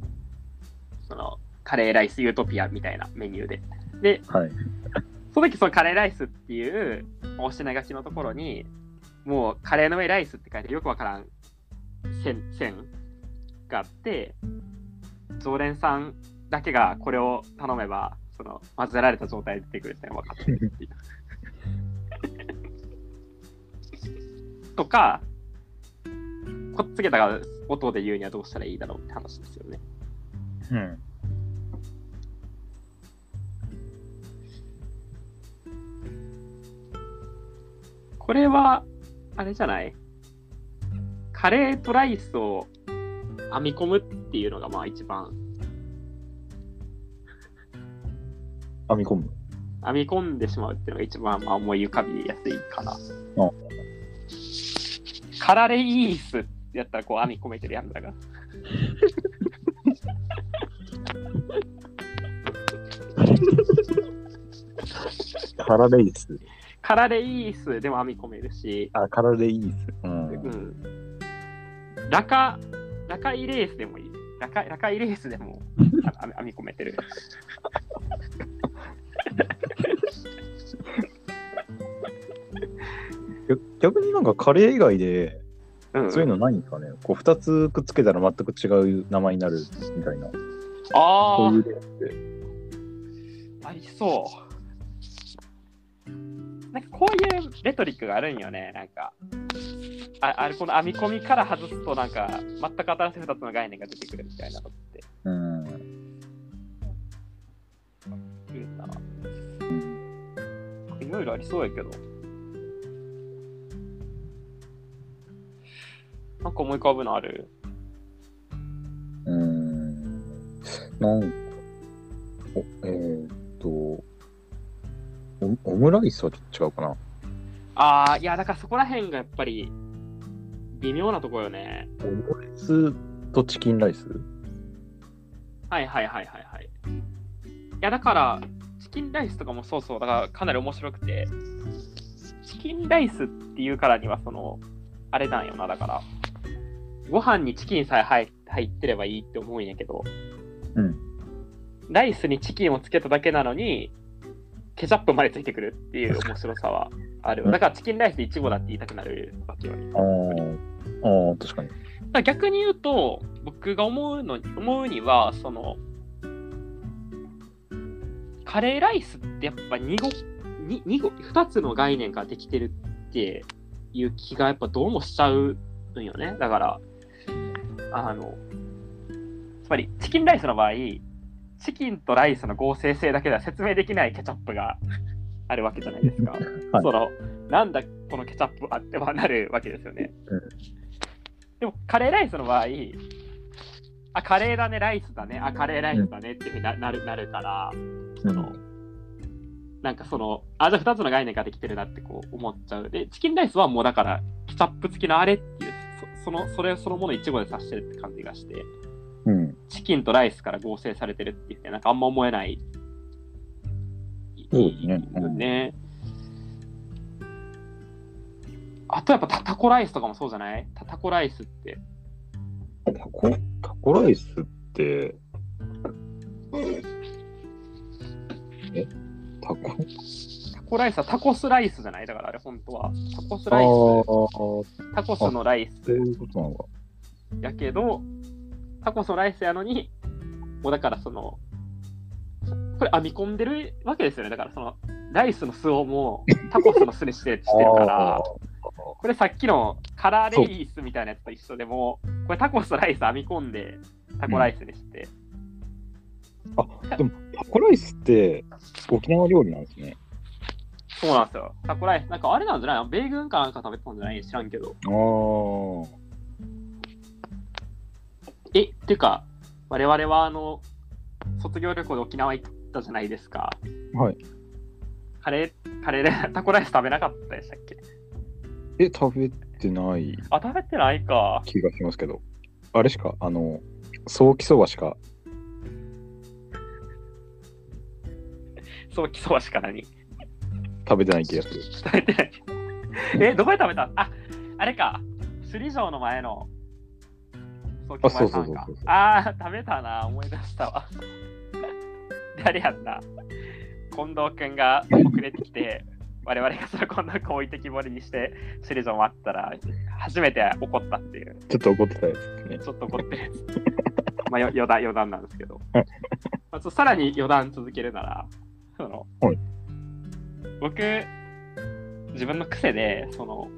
そのカレーライスユートピアみたいなメニューで。で、はい。その時そのカレーライスっていう押し流しのところに、もうカレーの上にライスって書いてよくわからん線線があって、常連さんだけがこれを頼めば、その混ぜられた状態で出てくるっていうのが分かってるっていう。とか、こっつけた音で言うにはどうしたらいいだろうって話ですよね。うん。これは、あれじゃない？カレーとライスを編み込むっていうのがまあ一番編み込む。編み込んでしまうっていうのが一番まあ思い浮かびやすいかな。カラレイースやったらこう編み込めてるやんだが。カラレイス。カラレイースでも編み込めるし、あ、カラレイス。うん。うん。ラカ、ラカイレースでもいい。ラカラカイレースでも編み込めてる。逆逆になんかカレー以外で、うん、そういうのないんですかね？こう、二つくっつけたら全く違う名前になるみたいな。ああそういう例って。ありそう。なんかこういうレトリックがあるんよね。なんか、ああれこの編み込みから外すと、なんか、全く新しい2つの概念が出てくるみたいなのってうん。いいな。うんいろいろありそうやけど。なんか思い浮かぶのある？うん。なんか、おえー、っとオ、オムライスはちょっと違うかな。ああ、いや、だからそこら辺がやっぱり微妙なところよね。オムライスとチキンライス？はいはいはいは。いやだから、チキンライスとかもそうそう、だからかなり面白くて、チキンライスっていうからには、その、あれなんよな、だから、ご飯にチキンさえ入入ってればいいって思うんやけど、うん。ライスにチキンをつけただけなのに、ケチャップまでついてくるっていう面白さはある。だからチキンライスでイチゴだって言いたくなるわけよね。あーあー、確かに。だから逆に言うと、僕が思うの思うには、その、カレーライスってやっぱ2語、に二語、2つの概念ができてるっていう気がやっぱどうもしちゃうんよね。だから、あの、つまりチキンライスの場合、チキンとライスの合成性だけでは説明できないケチャップが あるわけじゃないですか。はいその、なんだこのケチャップはってはなるわけですよね。うんでも、カレーライスの場合、あ、カレーだね、ライスだね、あ、カレーライスだねっていうふうにななるなるから、その、なんかその、あ、じゃあ2つの概念ができてるなってこう思っちゃう。で、チキンライスはもうだから、ケチャップ付きのあれっていう、そその、それそのものを一語で指してるって感じがして、うん。チキンとライスから合成されてるっていうね、なんかあんま思えない。そうですねよね。あとやっぱタタコライスとかもそうじゃない？タタコライスって。タコ、タコライスって、えタコ？タコライスはタコスライスじゃない？だからあれ本当は。タコスあライース、タコスのライスそういうことなのか。やけど、タコスのライスやのに、もうだからその、これ編み込んでるわけですよね。だからその、ライスの巣をもうタコスの巣にしてしてるからあ、これさっきのカラーレイスみたいなやつと一緒でも、これタコスとライス編み込んで、タコライスにして。ーあ、でもタコライスって沖縄料理なんですね。そうなんですよ。タコライス。なんかあれなんじゃない？米軍かなんか食べてたんじゃない？知らんけど。ああ。え、っていうか、我々はあの、卒業旅行で沖縄行ったじゃないですか。はい。カレー、カレーで タコライス食べなかったでしたっけ？え、食べてないあ、食べてないか。気がしますけど。あれしか、あの、ソーキそばしか。ソーキそばしか何？食べてない気がする。食べてない。え、どこで食べたあ、あれか。首里城の前の。あ、そうそうそうそうああ、食べたな、思い出したわ。誰やんな。近藤君が遅れてきて、我々がその近藤君を置いてきぼりにして、首里城待ったら、初めて怒ったっていう、ちょっと怒ってたやつですね。ちょっと怒ってるやつ。まあ、よ余談、余談なんですけど。まあ、さらに余談続けるなら、その、はい僕、自分の癖で、その、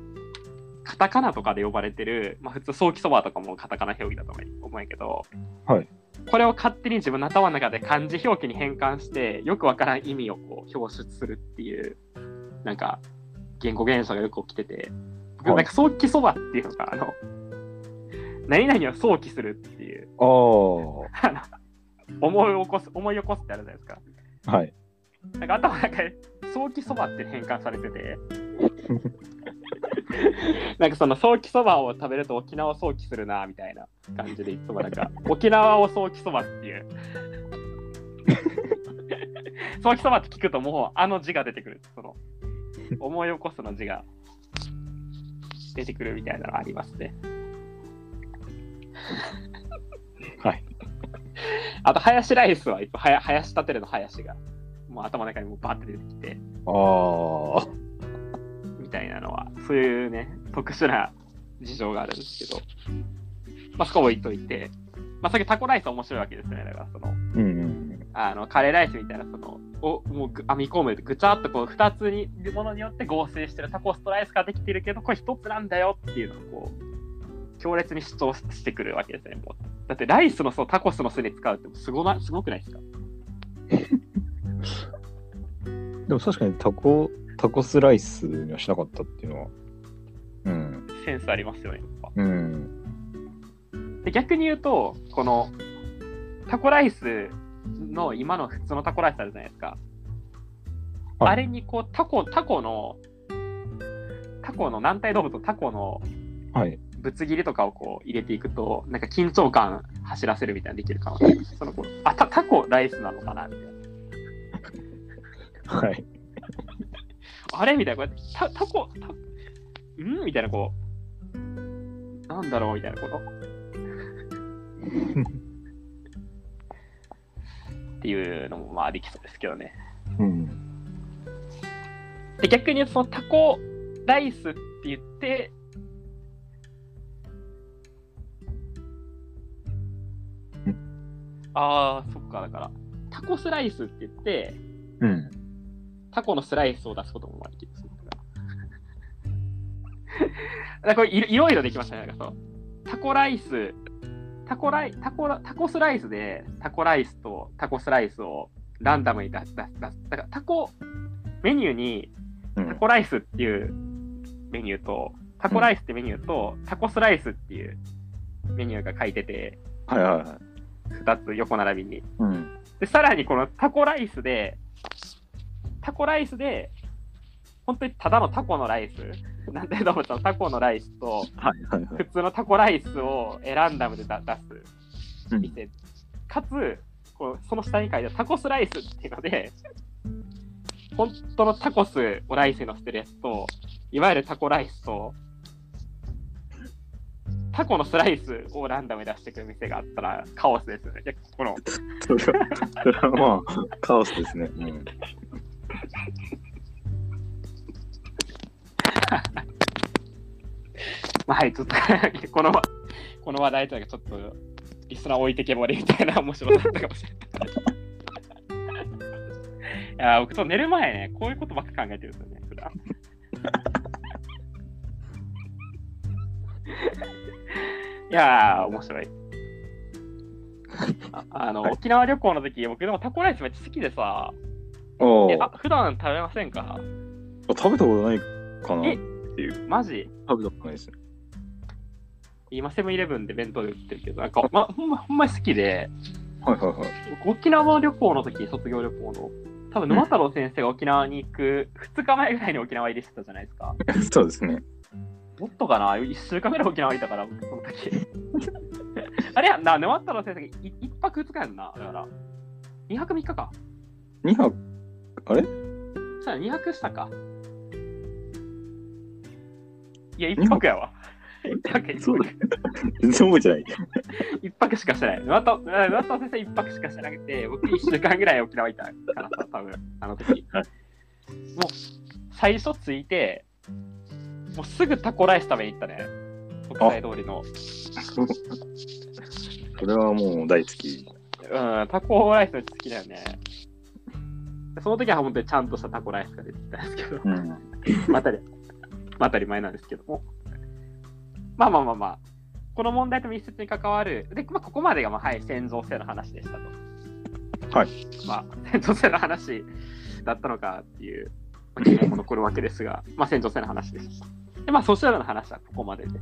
カタカナとかで呼ばれてる、まあ普通、早期そばとかもカタカナ表記だと思う思うんやけど、はいこれを勝手に自分の頭の中で漢字表記に変換して、よくわからん意味をこう表出するっていう、なんか、言語現象がよく起きてて、僕はいなんか早期そばっていうのが、あの、何々を早期するっていう、思い起こす、思い起こすってあるじゃないですか。はい。なんか頭の中で早期そばって変換されてて、なんかその早期そばを食べると沖縄を早期するなみたいな感じでいつもなんか 沖縄を早期そばっていう。早期そばって聞くともうあの字が出てくる。その思い起こすの字が出てくるみたいなのありますね。はい。あと、ハヤシライスは、はや、はやし立てるのハヤシが、もう頭の中にもうバーって出てきて、ああ。みたいなのは、そういうね、特殊な事情があるんですけど、まあ、そこ置いといて、まあ、さっきタコライス面白いわけですよね。だから、その、うんうん。あの、カレーライスみたいな、その、をもうぐ編み込む、ぐちゃっとこう、二つに、ものによって合成してるタコスとライスができてるけど、これ一つなんだよっていうのをこう、強烈に主張してくるわけですね。もうだって、ライスのそうタコスの巣に使うってすごな、すごくないですか？でも確かにタコ、タコスライスにはしなかったっていうのは。うん。センスありますよね、やっぱ。うん。で逆に言うと、このタコライスの今の普通のタコライスあるじゃないですか。はいあれにこうタコ、タコの、タコの軟体動物のタコのはい。ぶつ切りとかをこう入れていくと、なんか緊張感走らせるみたいなのできるかもしれない。そのこうあタ、タコライスなのかなみたいな。はい。あれ？みたいな、これタタコ、タん？みたいな、こう、なんだろう？みたいなこと。っていうのもまあできそうですけどね。うん。で逆にそのタコライスって言って、ああ、そっか、だから、タコスライスって言って、うん。タコのスライスを出すことも。だ これいろいろできましたね。なんかそうタコライス、タコライタコラタコスライスでタコライスとタコスライスをランダムに出す。出す出すだからタコメニューにうんタコライスっていうメニューと、タコライスってメニューと、タコスライスっていうメニューが書いてて、はいはいはい。2つ横並びに。うん。で、さらにこのタコライスで、タコライスで、本当にただのタコのライス、なんて動物のタコのライスと。普通のタコライスをランダムで出出すうん店、かつこう、その下に書いてタコスライスっていうので、本当のタコスをライスに乗せてるやつと、いわゆるタコライスと、タコのスライスをランダムに出してくる店があったらカオスですよね。いやこの それはまあ、カオスですね。うん。まあ、はい、ちょっと この、この話題というか、ちょっと、リスナー置いてけぼりみたいな面白さだったかもしれない。いやー、僕と寝る前ね、こういうことばっか考えてるんですよね、普段。いやー、面白い。ああの、はい沖縄旅行の時、僕でもタコライスめっちゃ好きでさ、えあ、普段食べませんか？食べたことないかなえっていう。マジ？食べたことないですね。今、セブンイレブンで弁当で売ってるけど、なんか、ま、ほんま、ほんまに好きで、はいはいはい。僕沖縄旅行の時、卒業旅行の、多分沼太郎先生が沖縄に行く2日前ぐらいに沖縄入りしてたじゃないですか。そうですね。もっとかな ?1 週間ぐらい沖縄入りたから、僕その時。あれやんな、沼太郎先生が1泊2日やんな。だから、2泊3日か。2泊、あれ？さあ、2泊したか。いや、1泊やわ。一泊一そう泊だ全然覚えてない。一泊しかしてない。また、また先生一泊しかしてなくて、僕一週間ぐらい沖縄いたからさ、多分あの時。はいもう、最初着いて、もうすぐタコライス食べに行ったね。国際通りの。それはもう大好き。うん、タコライス好きだよね。その時は本当にちゃんとしたタコライスが出てきたんですけど、うん。またり、またり前なんですけども。まあまあまあまあ、この問題と密接に関わる、で、まあ、ここまでが、まあ、はい、戦争性の話でしたと。はい。まあ、戦争性の話だったのかっていう、まあ、疑問も残るわけですが、まあ、戦争性の話でした。で、まあ、ソシャルの話はここまでです。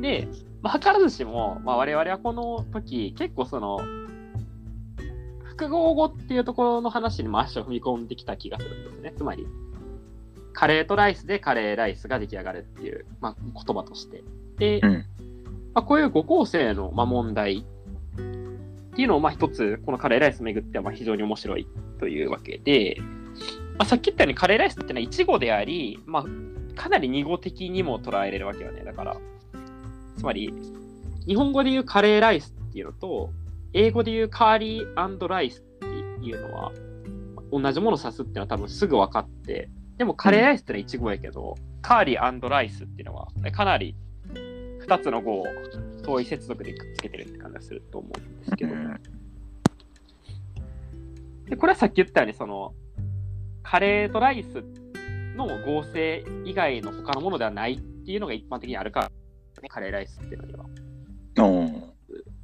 で、まあ、図らずしも、まあ、我々はこの時、結構その、複合語っていうところの話にも足を踏み込んできた気がするんですね。つまり、カレーとライスでカレーライスが出来上がるっていう、まあ、言葉として。で、うんまあ、こういう五構成の、まあ、問題っていうのを、まあ、一つ、このカレーライスをめぐってはまあ非常に面白いというわけで、まあ、さっき言ったようにカレーライスってのは一語であり、まあ、かなり二語的にも捉えれるわけよね。だから、つまり、日本語で言うカレーライスっていうのと、英語で言うカーリーライスっていうのは、同じものを指すっていうのは多分すぐ分かって、でもカレーライスってのは一語やけど、カーリーライスっていうのはかなり二つの語を遠い接続でくっつけてるって感じがすると思うんですけど、うん。でこれはさっき言ったようにそのカレーとライスの合成以外の他のものではないっていうのが一般的にあるから、ね、カレーライスっていうのには。うん。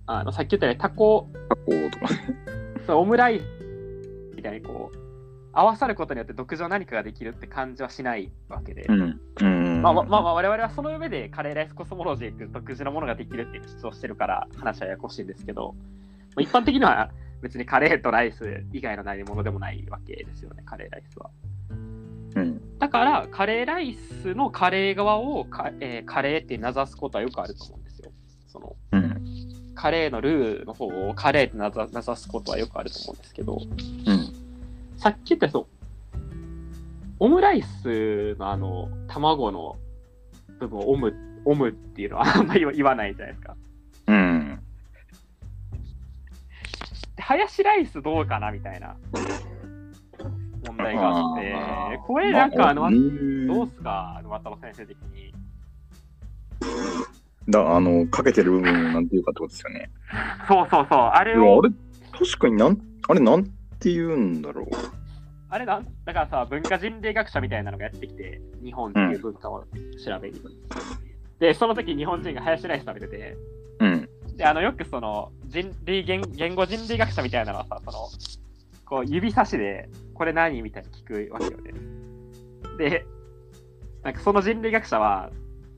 あのさっき言ったようにタコタコとか。そうオムライスみたいにこう合わさることによって独自の何かができるって感じはしないわけで、うん。うん。まあまあまあ我々はその上でカレーライスコスモロジー独自のものができるっていう主張してるから話はややこしいんですけど、まあ、一般的には別にカレーとライス以外の何ものでもないわけですよね、カレーライスは。うん。だから、カレーライスのカレー側をか、えーカレーって名指すことはよくあると思うんですよ。そのうん。カレーのルーの方をカレーって名指名指すことはよくあると思うんですけど、うん。さっき言ったそう、オムライスのあの、卵の部分をオム、オムっていうのはあんまり言わないじゃないですか。うん。でハヤシライスどうかなみたいな問題があって、これなんかあの、うんどうすか、あの渡辺先生的に。だ、あの、かけてる部分をなんていうかってことですよね。そうそうそう、あいれをやあれ、確かになん、あれ、なんて言うんだろう。あれなん？だからさ、文化人類学者みたいなのがやってきて、日本っていう文化を調べに。で、その時日本人がハヤシライス食べてて、うん。で、あの、よくその、人類言言語人類学者みたいなのはさ、その、こう、指差しで、これ何？みたいに聞くわけよね。で、なんかその人類学者は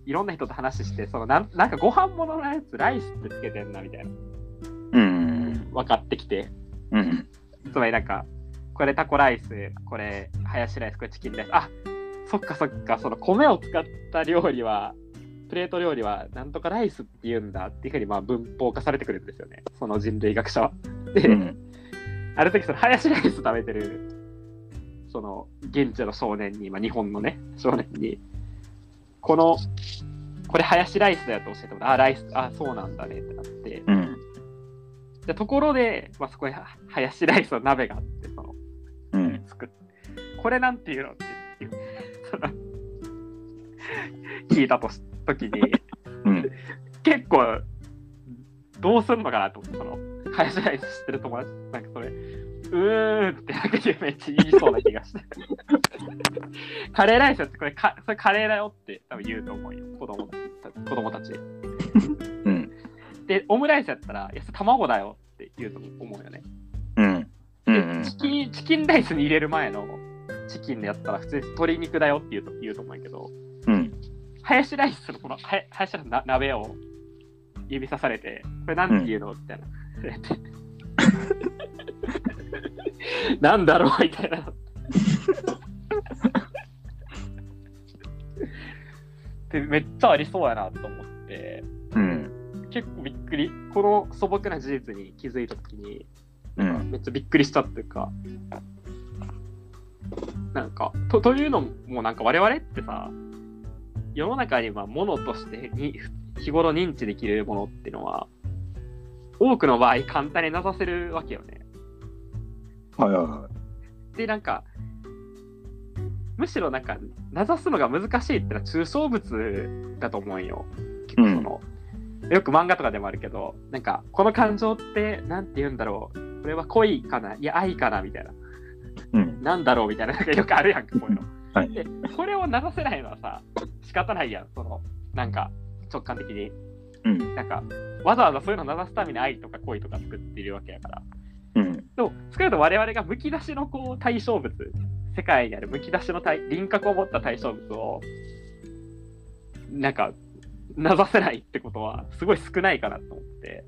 いろんな人と話して、そのなんなんかご飯物のやつ、ライスってつけてんなみたいな、うん。分かってきて、うん。つまりなんか、これタコライス、これハヤシライス、これチキンライス。あそっかそっか、その米を使った料理は、プレート料理はなんとかライスって言うんだっていうふうにまあ文法化されてくるんですよね、その人類学者は。で、うん。ある時そのハヤシライス食べてる、その現地の少年に、まあ、日本のね、少年に、この、これハヤシライスだよって教えてもらって、あ、ライス、あ、そうなんだねってなって、うん。でところで、まあ、そこにハハヤシライスの鍋があって、その、うん。作って、これなんていうのってその聞いたとし時に、うん。結構、どうすんのかなと思って、その、ハヤシライス知ってる友達、なんかそれ、うーんってなんかめっちゃ言いそうな気がして。カレーライスってこれか、それカレーだよって多分言うと思うよ、子供たち。子供たちうん。で、オムライスやったら、いや、それ卵だよって言うと思うよね。うん。うでん。チキンチキンライスに入れる前のチキンでやったら普通に鶏肉だよって言うと言うと思うけど、うん。ハヤシライスのこのハヤシライスのな鍋を指さされて、これなんて言うの？みたいな。なんだろうみたいな。でめっちゃありそうやなと思って、うん。結構びっくり、この素朴な事実に気づいたときに、うん。めっちゃびっくりしたっていうか、なんかとというのもなんか我々ってさ世の中にはものとしてに日頃認知できるものっていうのは多くの場合簡単になさせるわけよね。はいはいはでなんかむしろなんか名指すのが難しいってのは抽象物だと思うよ。結構その、よく漫画とかでもあるけどなんかこの感情ってなんて言うんだろうこれは恋かな？いや愛かな？みたいな。い。うん。なんだろう？みたいななんかよくあるやんかこういうの。はいでこれを流せないのはさ仕方ないやんそのなんか直感的にうん。なんかわざわざそういうのを流すために愛とか恋とか作っているわけやからうん。でも少なくとも我々がむき出しのこう対象物世界にあるむき出しの対輪郭を持った対象物をなんか名指せないってことはすごい少ないかなと思って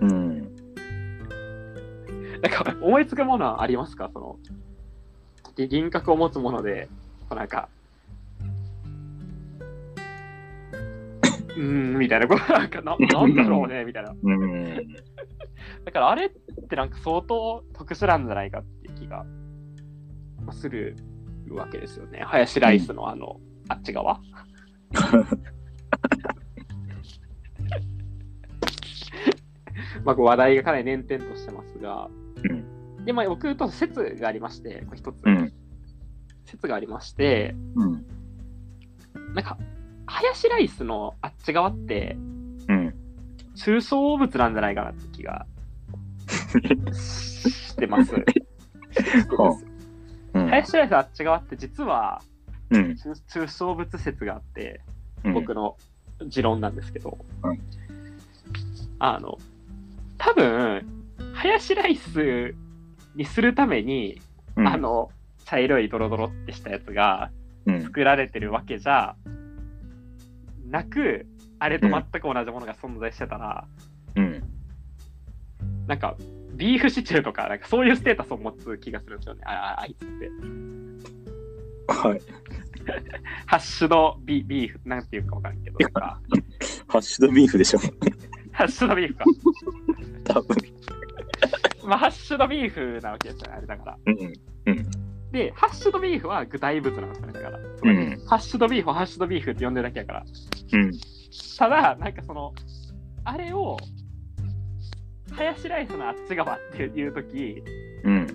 うん。なんか思いつくものはありますか？そのり輪郭を持つものでこうなんかうーんみたいなこうなんかななんだろうねみたいなうん。だからあれってなんか相当特殊なんじゃないかっていう気がするわけですよね。ハヤシライスのあの、あっち側。まあこう話題がかなり捻々としてますが、うんで、まあ僕と説がありまして、一つ、うん。説がありまして、うん。なんか、ハヤシライスのあっち側って、うん。抽象物なんじゃないかなって気がしてます。してますうん。林ライスあっち側って実はうん。抽抽象物説があって、うん。僕の持論なんですけど、うんあの、多分、ハヤシライスにするために、うん、あの、茶色いドロドロってしたやつがうん。作られてるわけじゃなく、あれと全く同じものが存在してたら、うん。なんか、ビーフシチューとか、なんかそういうステータスを持つ気がするんですよね、あああいつって。はい。ハッシュドビビーフ、なんていうかわからんけど、なんか ハッシュドビーフでしょ。ハッシュドビーフか。多分。まあ、ハッシュドビーフなわけですよね、あれだから。うん。で、ハッシュドビーフは具体物なんですよね、だから。うん。ハッシュドビーフをハッシュドビーフって呼んでるだけやから。うん。ただ、なんかその、あれを、ハヤシライスのあっち側っていうとき、うん。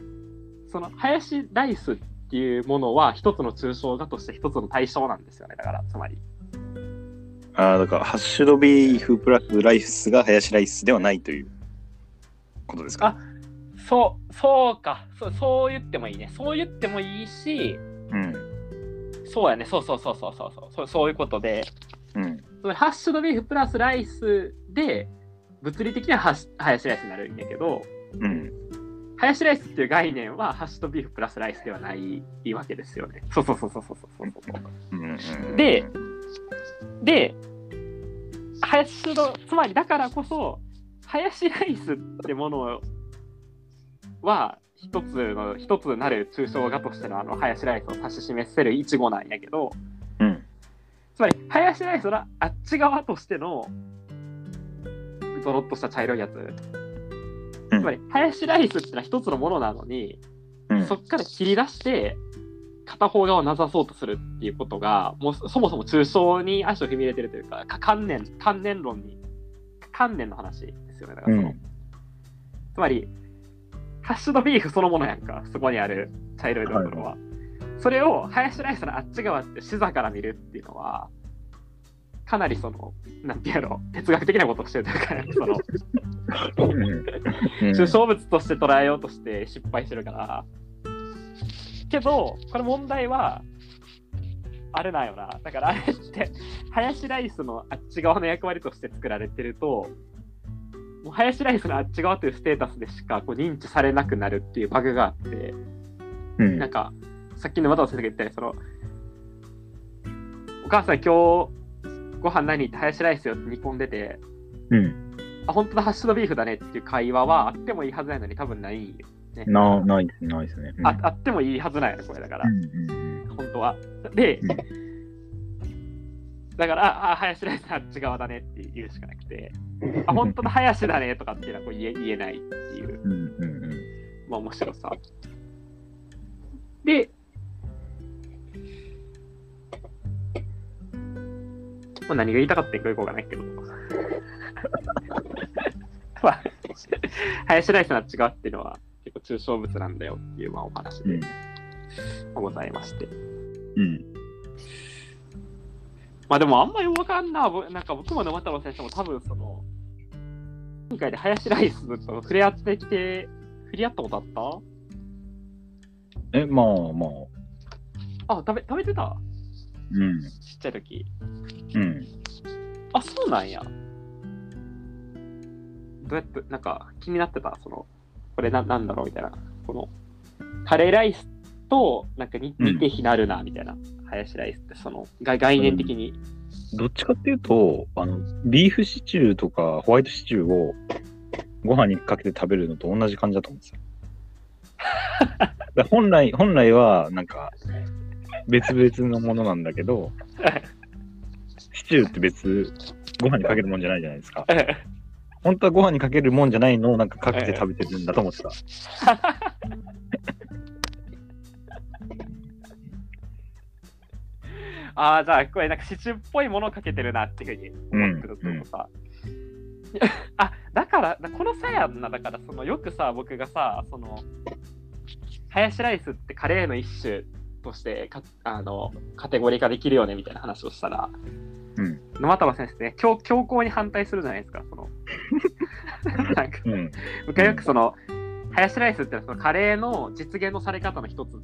その、ハヤシライスっていうものは一つの抽象画として一つの対象なんですよね、だから、つまり。ああ、だから、ハッシュドビーフプラスライスがハヤシライスではないということですか？そう、そうか。そうそう言ってもいいね。そう言ってもいいし、うん。そうやね。そうそうそうそうそうそうそう。いうことで、うん。ハッシュドビーフプラスライスで、物理的にはハッシュハヤシライスになるんだけど、うん。ハヤシライスっていう概念はハッシュドビーフプラスライスではないわけですよね。そうそうそうそうそうそうそう。うん。で、で、ハヤシド、つまりだからこそ、ハヤシライスってものは、一つの、一つなる抽象画としてのあの、ハヤシライスを指し示せるイチゴなんやけど、うん。つまり、ハヤシライスのあっち側としての、ドロッとした茶色いやつ。うんつまり、ハヤシライスってのは一つのものなのに、うん。そっから切り出して、片方側をなさそうとするっていうことが、もうそもそも抽象に足を踏み入れてるというか、か観念、観念論に、観念の話ですよね。だからその、うんつまり、ハッシュドビーフそのものやんか、そこにある茶色いドロドロは。それを、ハヤシライスのあっち側って視座から見るっていうのは、かなりその、なんていうの、哲学的なことをしてるというか、その、抽象物として捉えようとして失敗してるから。けど、これ問題は、あれなんよな。だからあれって、ハヤシライスのあっち側の役割として作られてると、もうハヤシライスのあっち側というステータスでしかこう認知されなくなるっていうバグがあって、うん。なんか、さっきの渡先生が言ったように、その、お母さん今日ご飯何ってハヤシライスよって煮込んでて、うん。あ、本当だ、ハッシュドビーフだねっていう会話はあってもいいはずなのに多分ないよね。な、ないです、ないですね。うんああってもいいはずなんやね、これだから、うんうん本当は。でうん、だから、あ、あ林ライスあっち側だねって言うしかなくて、あ、本当だ、林だねとかっていうのはこう言え言えないっていう、うんうんうんまあ面白さ。で、まあ、何が言いたかったかよくわかんないけど。まあ、ハヤシライスの違うっていうのは結構抽象物なんだよっていうまあお話でうん。ございまして。うん。まあでもあんまりわかんな。ぼなんか僕も沼太郎先生も多分その、今回でハヤシライスと触れ合ってきて、触れ合ったことあった？え、まあまあ。あ、食べ、食べてた？うん。ちっちゃい時。うん。あ、そうなんや。どうやって、なんか気になってた、その、これななんだろう？みたいな。この、カレーライスと、なんか似て非なるな、みたいな。ハヤシライスって、その、が概念的に。どっちかっていうと、あの、ビーフシチューとかホワイトシチューをご飯にかけて食べるのと同じ感じだと思うんですよ。本来、本来は、なんか、別々のものなんだけど、シチューって別、ご飯にかけるもんじゃないじゃないですか。本当はご飯にかけるもんじゃないのをなんかかけて食べてるんだと思ってた。ああ、じゃあ、これなんかシチューっぽいものをかけてるなっていうふうに思ってるってことさ。あ、だから、このさやんな、だから、その、よくさ、僕がさ、その、ハヤシライスってカレーの一種としてか、あの、カテゴリー化できるよね、みたいな話をしたら、うん。沼田先生ね、強強硬に反対するじゃないですか、その。なんか、うん。僕はよくその、ハヤシライスってそのカレーの実現のされ方の一つ、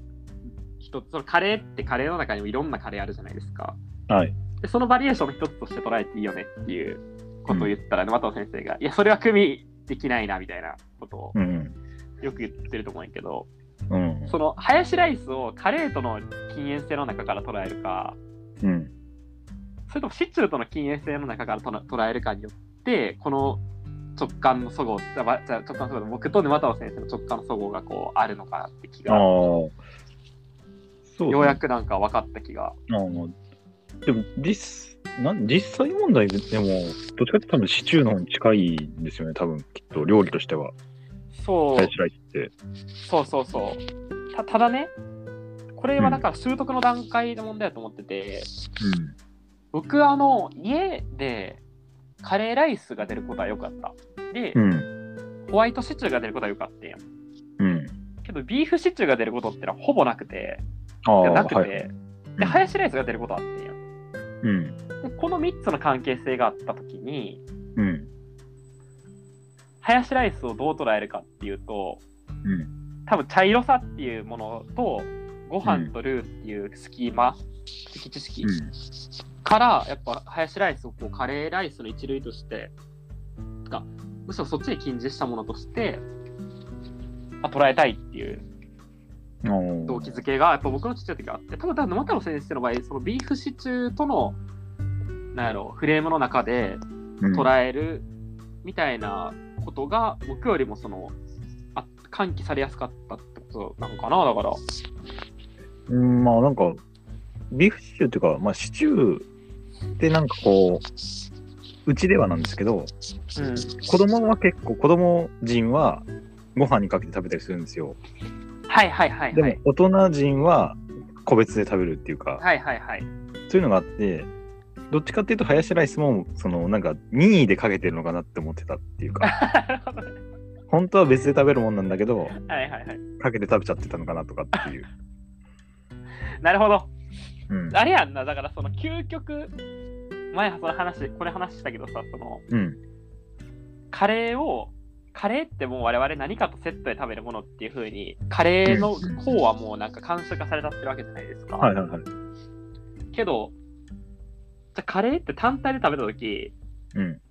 一つ、そのカレーってカレーの中にもいろんなカレーあるじゃないですか。はい。で、そのバリエーションの一つとして捉えていいよねっていうことを言ったら、沼田先生が、いや、それは組みできないな、みたいなことをうん。よく言ってると思うんやけど、うん。その、ハヤシライスをカレーとの禁煙性の中から捉えるか、うん。それともシチューとの禁煙性の中から捉えるかによって、この直感の齟齬、じゃあじゃあ直感の齟齬、僕と沼田先生の直感の齟齬がこうあるのかなって気。が、そう、ようや。くなんか分かった気が。ああ。でも、実、なん実際問題ででも、どっちかって多分シチューの方に近いんですよね、多分きっと、料理としては。そう。そうそうそう。たただね、これはだから習得の段階の問題だと思ってて、僕あの、家でカレーライスが出ることはよかった。で、うん。うん。ホワイトシチューが出ることはよかったんやん。うん。けど、ビーフシチューが出ることってのはほぼなくて、なくて、はい。で、ハヤシライスが出ることはあってんやん。うん。で、この3つの関係性があったときに、うん。ハヤシライスをどう捉えるかっていうと、うん。多分茶色さっていうものと、ご飯とルーっていうスキーマ、的知識うん。から、やっぱハヤシライスをこうカレーライスの一類として、かむしろそっちに近似したものとして、まあ、捉えたいっていう。動機づけがやっぱ僕のちっちゃい時があって、多分だ沼太郎先生の場合、そのビーフシチューとの、なんやろ、フレームの中でうん捉えるみたいなことが、僕よりもその、あ喚起されやすかったってことなのかな、だから。うん、まあなんか、ビーフシチューっていうか、まあシチューってなんかこう、うちではなんですけど、うん。子供は結構、子供人はご飯にかけて食べたりするんですよ。はいはいはいでもはい。大人人は個別で食べるっていうか、はいはいはい。そういうのがあって、どっちかっていうと、ハヤシライスも、その、なんか、任意でかけてるのかなって思ってたっていうか、本当は別で食べるもんなんだけど、はいはいはい。かけて食べちゃってたのかなとかっていう。なるほど。うん。あれやんな、だからその究極、前その話、これ話したけどさ、その、うん。カレーを、カレーってもう我々何かとセットで食べるものっていう風に、カレーの方はもうなんか慣習化されたってるわけじゃないですか。はいはいはい。けど、じゃあカレーって単体で食べたとき、うん。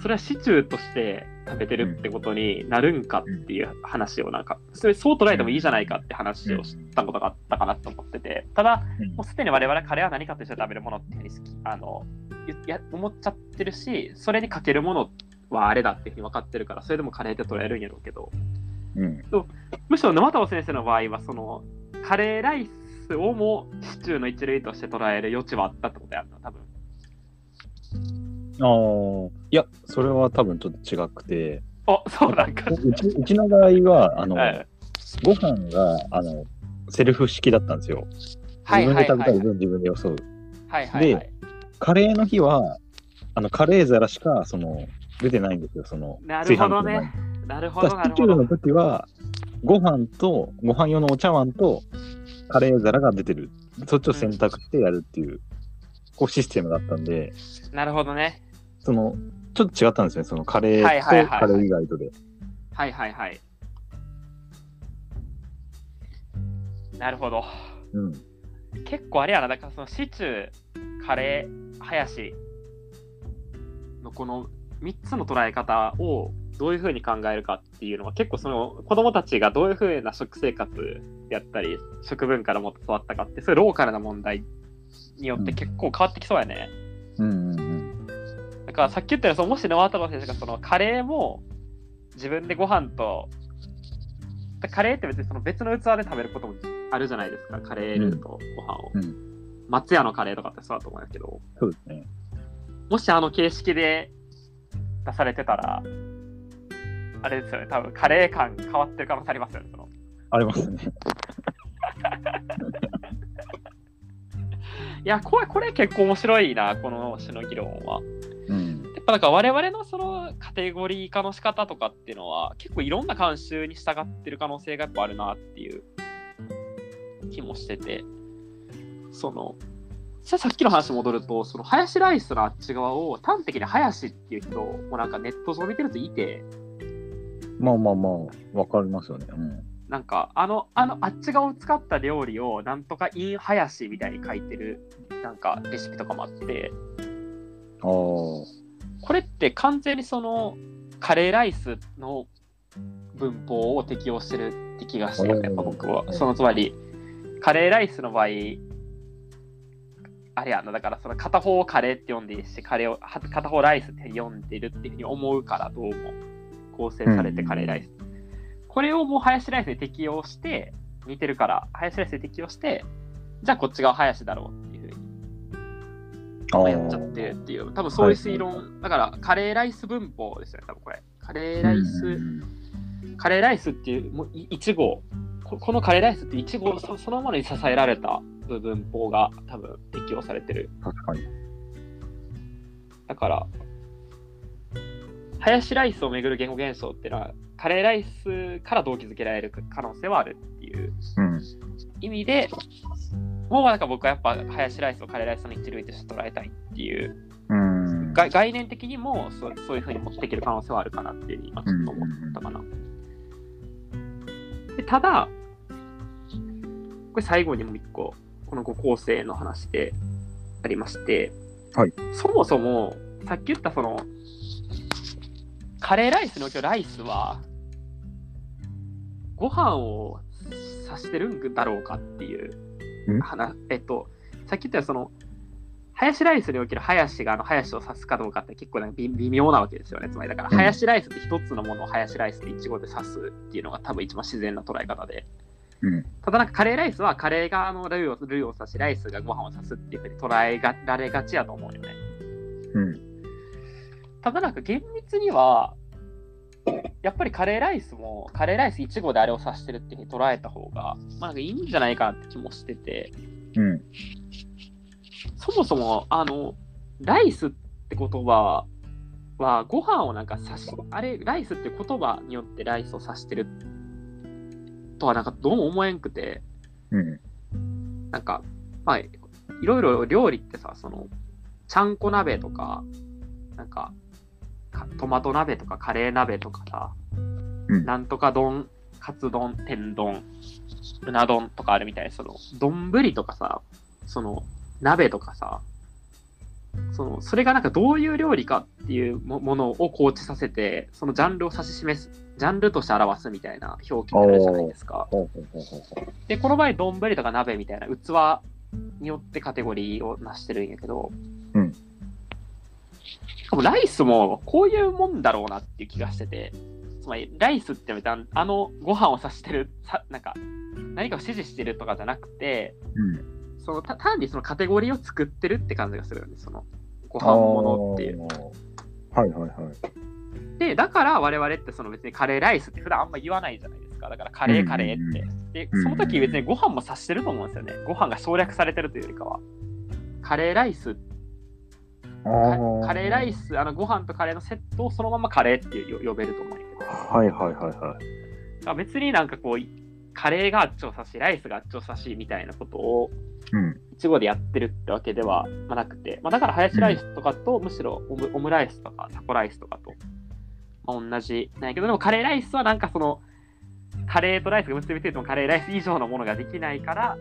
それはシチューとして食べてるってことになるんかっていう話をなんか、それそう捉えてもいいじゃないかって話をしたことがあったかなと思ってて、ただ、うん。もうすでに我々カレーは何かとして食べるものってあのゆや思っちゃってるし、それにかけるものはあれだっていうふうに分かってるから、それでもカレーって捉えるんやろうけど、うん。むしろ沼田先生の場合は、そのカレーライスをもシチューの一類として捉える余地はあったってことやんな、多分。ああ、いや、それは多分ちょっと違くて、あ、そうなんか。うちうちの場合は、あの、はいご飯が、あの、セルフ式だったんですよ。はい自分で食べたはいい分自分でよそう。はいはいはい。カレーの日は、あの、カレー皿しか、その、出てないんですよ、その、なるほどね炊飯器の前に。なるほだからシチューの。時は、ご飯と、ご飯用のお茶碗と、カレー皿が出てる。そっちを選択してやるっていう、こうシステムだったんで、なるほどね。その、ちょっと違ったんですね、そのカレーはいはいはいはいとカレー以外とで。はいはいはい。なるほど。うん。結構あれやな、だからそのシチュー、カレー、ハヤシのこの3つの捉え方をどういうふうに考えるかっていうのは結構その子供たちがどういうふうな食生活やったり食文化でもっと育ったかってそういうローカルな問題によって結構変わってきそうやね。うんうんうん。だからさっき言ったようにそのもし沼田先生がそのカレーも自分でご飯とカレーって別にその別の器で食べることもあるじゃないですかカレールーとご飯を、うん松屋のカレーとかってそうだと思うんですけどそうですね。もしあの形式で出されてたらあれですよね多分カレー感変わってる可能性ありますよねそのありますね。いやこれこれ結構面白いなこの種の議論はうん。やっぱなんか我々のそのカテゴリー化の仕方とかっていうのは結構いろんな慣習に従ってる可能性がやっぱあるなっていう気もしててそのささっきの話戻るとそのハヤシライスのあっち側を端的にハヤシっていう人もなんかネット上見てるといてまあまあまあ、わかりますよね。うん。なんかあのあのあっち側を使った料理をなんとかインハヤシみたいに書いてるなんかレシピとかもあってああ。これって完全にそのカレーライスの文法を適用してるって気がしてるやっぱ僕は。そのつまりカレーライスの場合あれやなだからその片方をカレーって呼んでいいしカレーをは片方ライスって呼んでるっていうふうに思うからどうも構成されてカレーライス。これをもうハヤシライスに適用して似てるからハヤシライスに適用してじゃあこっち側ハヤシだろうっていうふうに。やっちゃってるっていう、多分そういう推論、だからカレーライス文法ですよね、多分これ。カレーライス、うんカレーライスっていう、もうい1号、ここのカレーライスって1号そそのものに支えられた文法が多分適用されてる。確かに。だから、ハヤシライスをめぐる言語現象っていうのは、カレーライスから動機づけられる可能性はあるっていううん。意味で、もうなんか僕はやっぱハヤシライスをカレーライスの一類として捉えたいっていううん。が概念的にもそうそういうふうに持っていける可能性はあるかなっていうふうに今ちょっと思ったかな。でただ、これ最後にもう一個、この五構成の話でありまして、はいそもそもさっき言ったそのカレーライスにおけるライスはご飯を指してるんだろうかっていうん？話、えっと、さっき言ったようにそのハヤシライスにおけるハヤシがあのハヤシを指すかどうかって結構なんか微微妙なわけですよね。つまりだから、うんハヤシライスって一つのものをハヤシライスって一語で指すっていうのが多分一番自然な捉え方で。うん。ただなんかカレーライスはカレーがあのルーをルーを指し、ライスがご飯を指すっていうふうに捉えがられがちやと思うよね。うん。ただなんか厳密には、やっぱりカレーライスもカレーライス1号であれを指してるっていうふうに捉えた方が、まあ、なんかいいんじゃないかなって気もしてて、うん。そもそもあのライスって言葉はご飯をなんか指し、あれ、ライスって言葉によってライスを指してるとはなんかどうも思えんくて、うん。なんか、まあ、いろいろ料理ってさ、その、ちゃんこ鍋とか、なんか、かトマト鍋とかカレー鍋とかさ、うん。なんとか丼、カツ丼、天丼、うな丼とかあるみたいな、その、丼とかさ、その、鍋とかさ、その、それがなんかどういう料理かっていうもものを構築させて、そのジャンルを指し示す、ジャンルとして表すみたいな表記になるじゃないですか。で、この場合、丼とか鍋みたいな器によってカテゴリーをなしてるんやけど、うんしかもライスもこういうもんだろうなっていう気がしてて、つまりライスってあのご飯を指してる、さなんか何かを指示してるとかじゃなくて、うん。そのた単にそのカテゴリーを作ってるって感じがするよね、そのご飯物っていう。はいはいはい。で、だから我々ってその別にカレーライスって普段あんま言わないじゃないですか。か。だからカレーカレーって。うんで、うんその時別にご飯も指してると思うんですよね。ご飯が省略されてるというよりかは。カレーライス、あカカレーライス、あのご飯とカレーのセットをそのままカレーってよ呼べると思うんやけど。はいはいはいはい。別になんかこう、カレーがあっちを指し、ライスがあっちを指しみたいなことをうん。一語でやってるってわけではまあなくて、まあ、だからハヤシライスとかと、むしろオムオムライスとかタコライスとかと、まあ、同じなんやけど、でもカレーライスはなんかその、カレーとライスが結びついてもカレーライス以上のものができないから、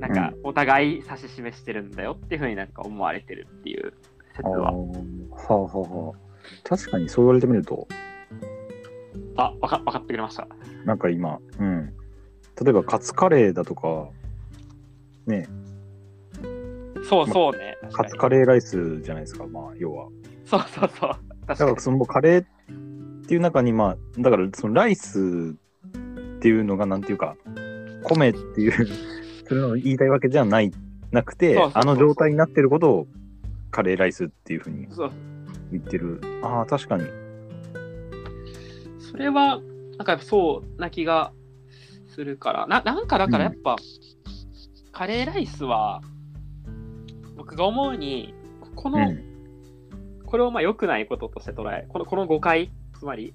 なんかお互い指し示してるんだよっていうふうになんか思われてるっていう説は。はあはあはあ。確かにそう言われてみると、あ、わかわかってくれました。なんか今、うん。例えばカツカレーだとか、ね、そうそうね。確カツカレーライスじゃないですか、まあ、要は。そうそうそう。確だからそのカレーっていう中に、まあ、だからそのライスっていうのが、なんていうか、米っていう、それの言いたいわけじゃない、なくて、そうそうそうあの状態になってることをカレーライスっていうふうに言ってる。ああ、確かに。それは、なんかやっぱそうな気がするから、ななんかだからやっぱ、カレーライスは、僕が思うに、この、うん。これをまあ良くないこととして捉え、このこの誤解、つまり、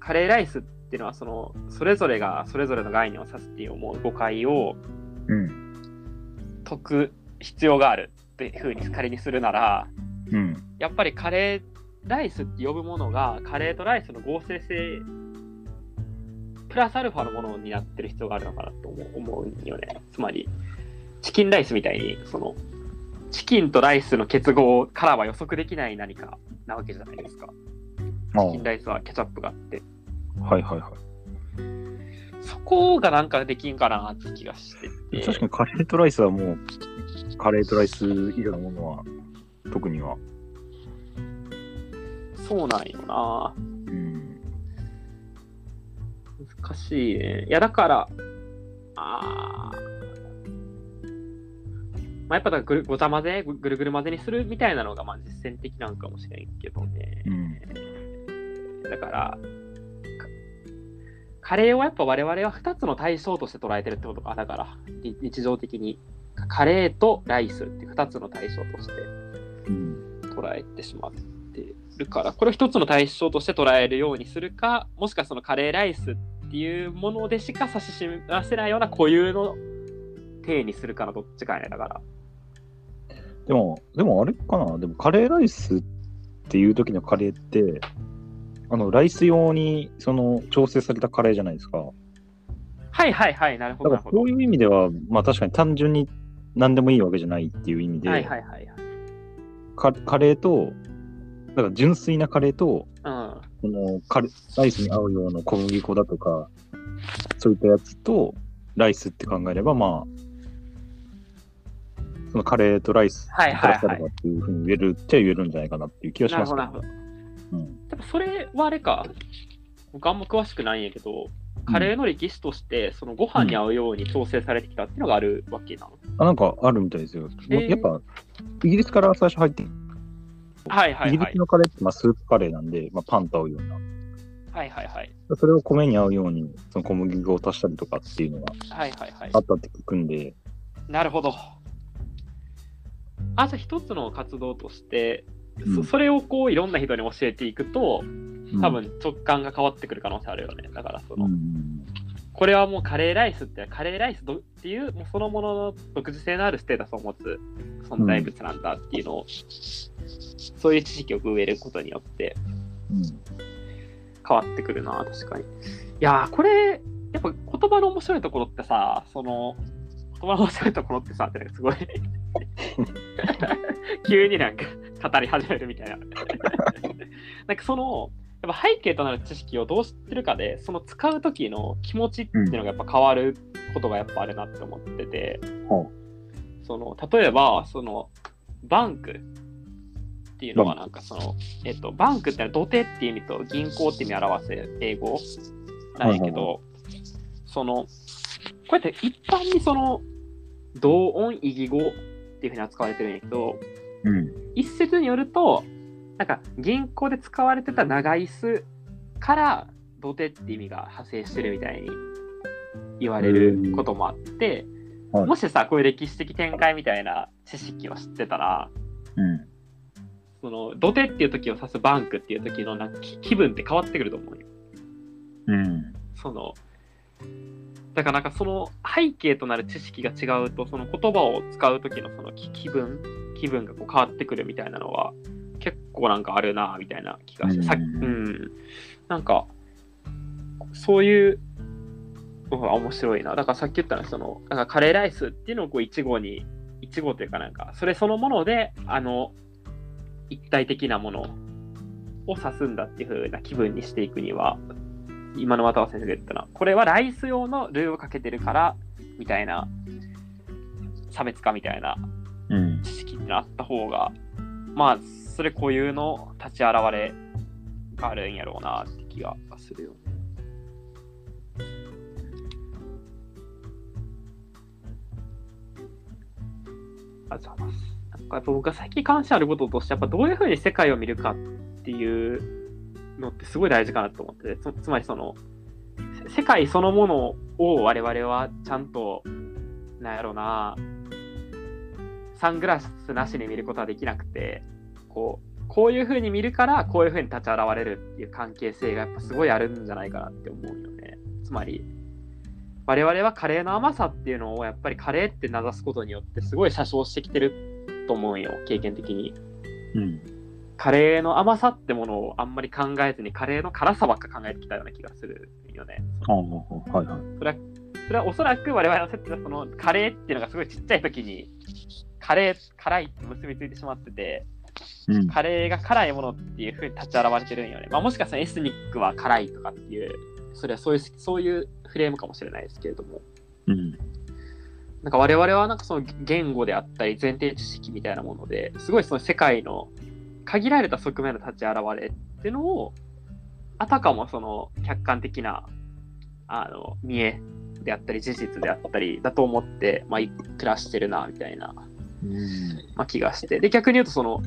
カレーライスっていうのは、その、それぞれがそれぞれの概念を指すっていう思う誤解をうん。解く必要があるっていうふうに仮にするなら、うん。やっぱりカレーライスって呼ぶものがカレーとライスの合成性プラスアルファのものになってる必要があるのかなと思うよね。つまりチキンライスみたいにそのチキンとライスの結合からは予測できない何かなわけじゃないですか。チキンライスはケチャップがあって。はいはいはい。そこがなんかできんかなって気がしてて。確かにカレーとライスはもう、カレーとライス以上のものは、特には。そうなんよな。うん。難しいね。いや、だから、あーまあ、やっぱだぐるござ混ぜ、ぐぐるぐる混ぜにするみたいなのがまあ実践的なんかもしれんけどね。うん。だから、かカレーをやっぱ我々は2つの対象として捉えてるってことか。だから、日常的に。カレーとライスって2つの対象として。捉えてしまってるから、これを一つの対象として捉えるようにするか、もしくはそのカレーライスっていうものでしか指し示せないような固有の体にするかのどっちかやね、だから。でも、でもあれかな？でもカレーライスっていう時のカレーって、あの、ライス用に、その、調整されたカレーじゃないですか。はいはいはい、なるほど、だからそう。いう意味では、まあ確かに単純に何でもいいわけじゃないっていう意味で、はいはいはいはい。カカレーと、だから純粋なカレーと、うん。そのカレライスに合うような小麦粉だとか、そういったやつとライスって考えれば、まあ、そのカレーとライスはいはいはいプラスアルファっていうふうに言えるっちゃ言えるんじゃないかなっていう気がしますけどなるほど。うんでもそれはあれか、僕あんま詳しくないんやけど、カレーの歴史として、そのご飯に合うように調整されてきたっていうのがあるわけなの。あなんかあるみたいですよ。えーやっぱ、イギリスから最初入って、はいはいはいイギリス。のカレーってまあスープカレーなんで、まあ、パンと合うような。はいはいはい。それを米に合うように、その小麦粉を足したりとかっていうのがはいはいはいあ。ったって聞くんで、なるほど。あ、じゃあ一つの活動として、うんそそれをこういろんな人に教えていくと、うん。多分直感が変わってくる可能性あるよね。だからその、うんこれはもうカレーライスって、カレーライスどっていう、もうそのものの独自性のあるステータスを持つ存在物なんだっていうのを、そういう知識を植えることによってうん。変わってくるな、確かに。いやー、これ、やっぱ言葉の面白いところってさ、その、言葉の面白いところってさ、ってなんかすごい、急になんか語り始めるみたいな。なんかその、やっぱ背景となる知識をどう知ってるかで、その使う時の気持ちっていうのがやっぱ変わることがやっぱあるなって思ってて、ほその、例えば、その、バンクっていうのはなんかその、えっと、バンクってのは土手っていう意味と銀行って意味を表す英語？なんやけど、はい。その、こうやって一般にその、同音異義語っていうふうに扱われてるんやけど、うん一説によると、なんか銀行で使われてた長椅子から土手って意味が派生してるみたいに言われることもあって、はいもしさこういう歴史的展開みたいな知識を知ってたらうん。その土手っていう時を指すバンクっていう時のなんか気気分って変わってくると思うよ。うん。そのだからなんかその背景となる知識が違うとその言葉を使う時のその気気分気分がこう変わってくるみたいなのは結構なんかあるなみたいな気がして、さっうんうん、なんかそういうのが面白いな。だからさっき言ったのはそのなんかカレーライスっていうのをこう一語に一語というかなんかそれそのものであの一体的なものを指すんだっていう風な気分にしていくには今の渡辺先生が言ったのはこれはライス用のルーをかけてるからみたいな差別化みたいなうん。知識ってあった方がまあそれ固有の立ち現れがあるんやろうなって気がするよね。ありがとうございます。なんかやっぱ僕が最近関心あることとしてやっぱどういうふうに世界を見るかっていうのってすごい大事かなと思ってつつまりその世界そのものを我々はちゃんとなんやろうなサングラスなしに見ることはできなくてこうこういうふうに見るからこういうふうに立ち現れるっていう関係性がやっぱすごいあるんじゃないかなって思うよねつまり我々はカレーの甘さっていうのをやっぱりカレーって名指すことによってすごい詐称してきてると思うよ経験的にうん。カレーの甘さってものをあんまり考えずにカレーの辛さばっか考えてきたような気がするよねああ、はいはい。それはそれはおそらく我々の説はそのカレーっていうのがすごいちっちゃい時にカレー辛いって結びついてしまっててうん。カレーが辛いものっていう風に立ち現れてるんよね。まあ、もしかしたらエスニックは辛いとかっていう、それはそういうそういうフレームかもしれないですけれども、うん。なんか我々はなんかその言語であったり前提知識みたいなものですごいその世界の限られた側面の立ち現れっていうのをあたかもその客観的なあの見えであったり事実であったりだと思って、まあ、い暮らしてるなみたいなうん。まあ、気がして。で、逆に言うと、その、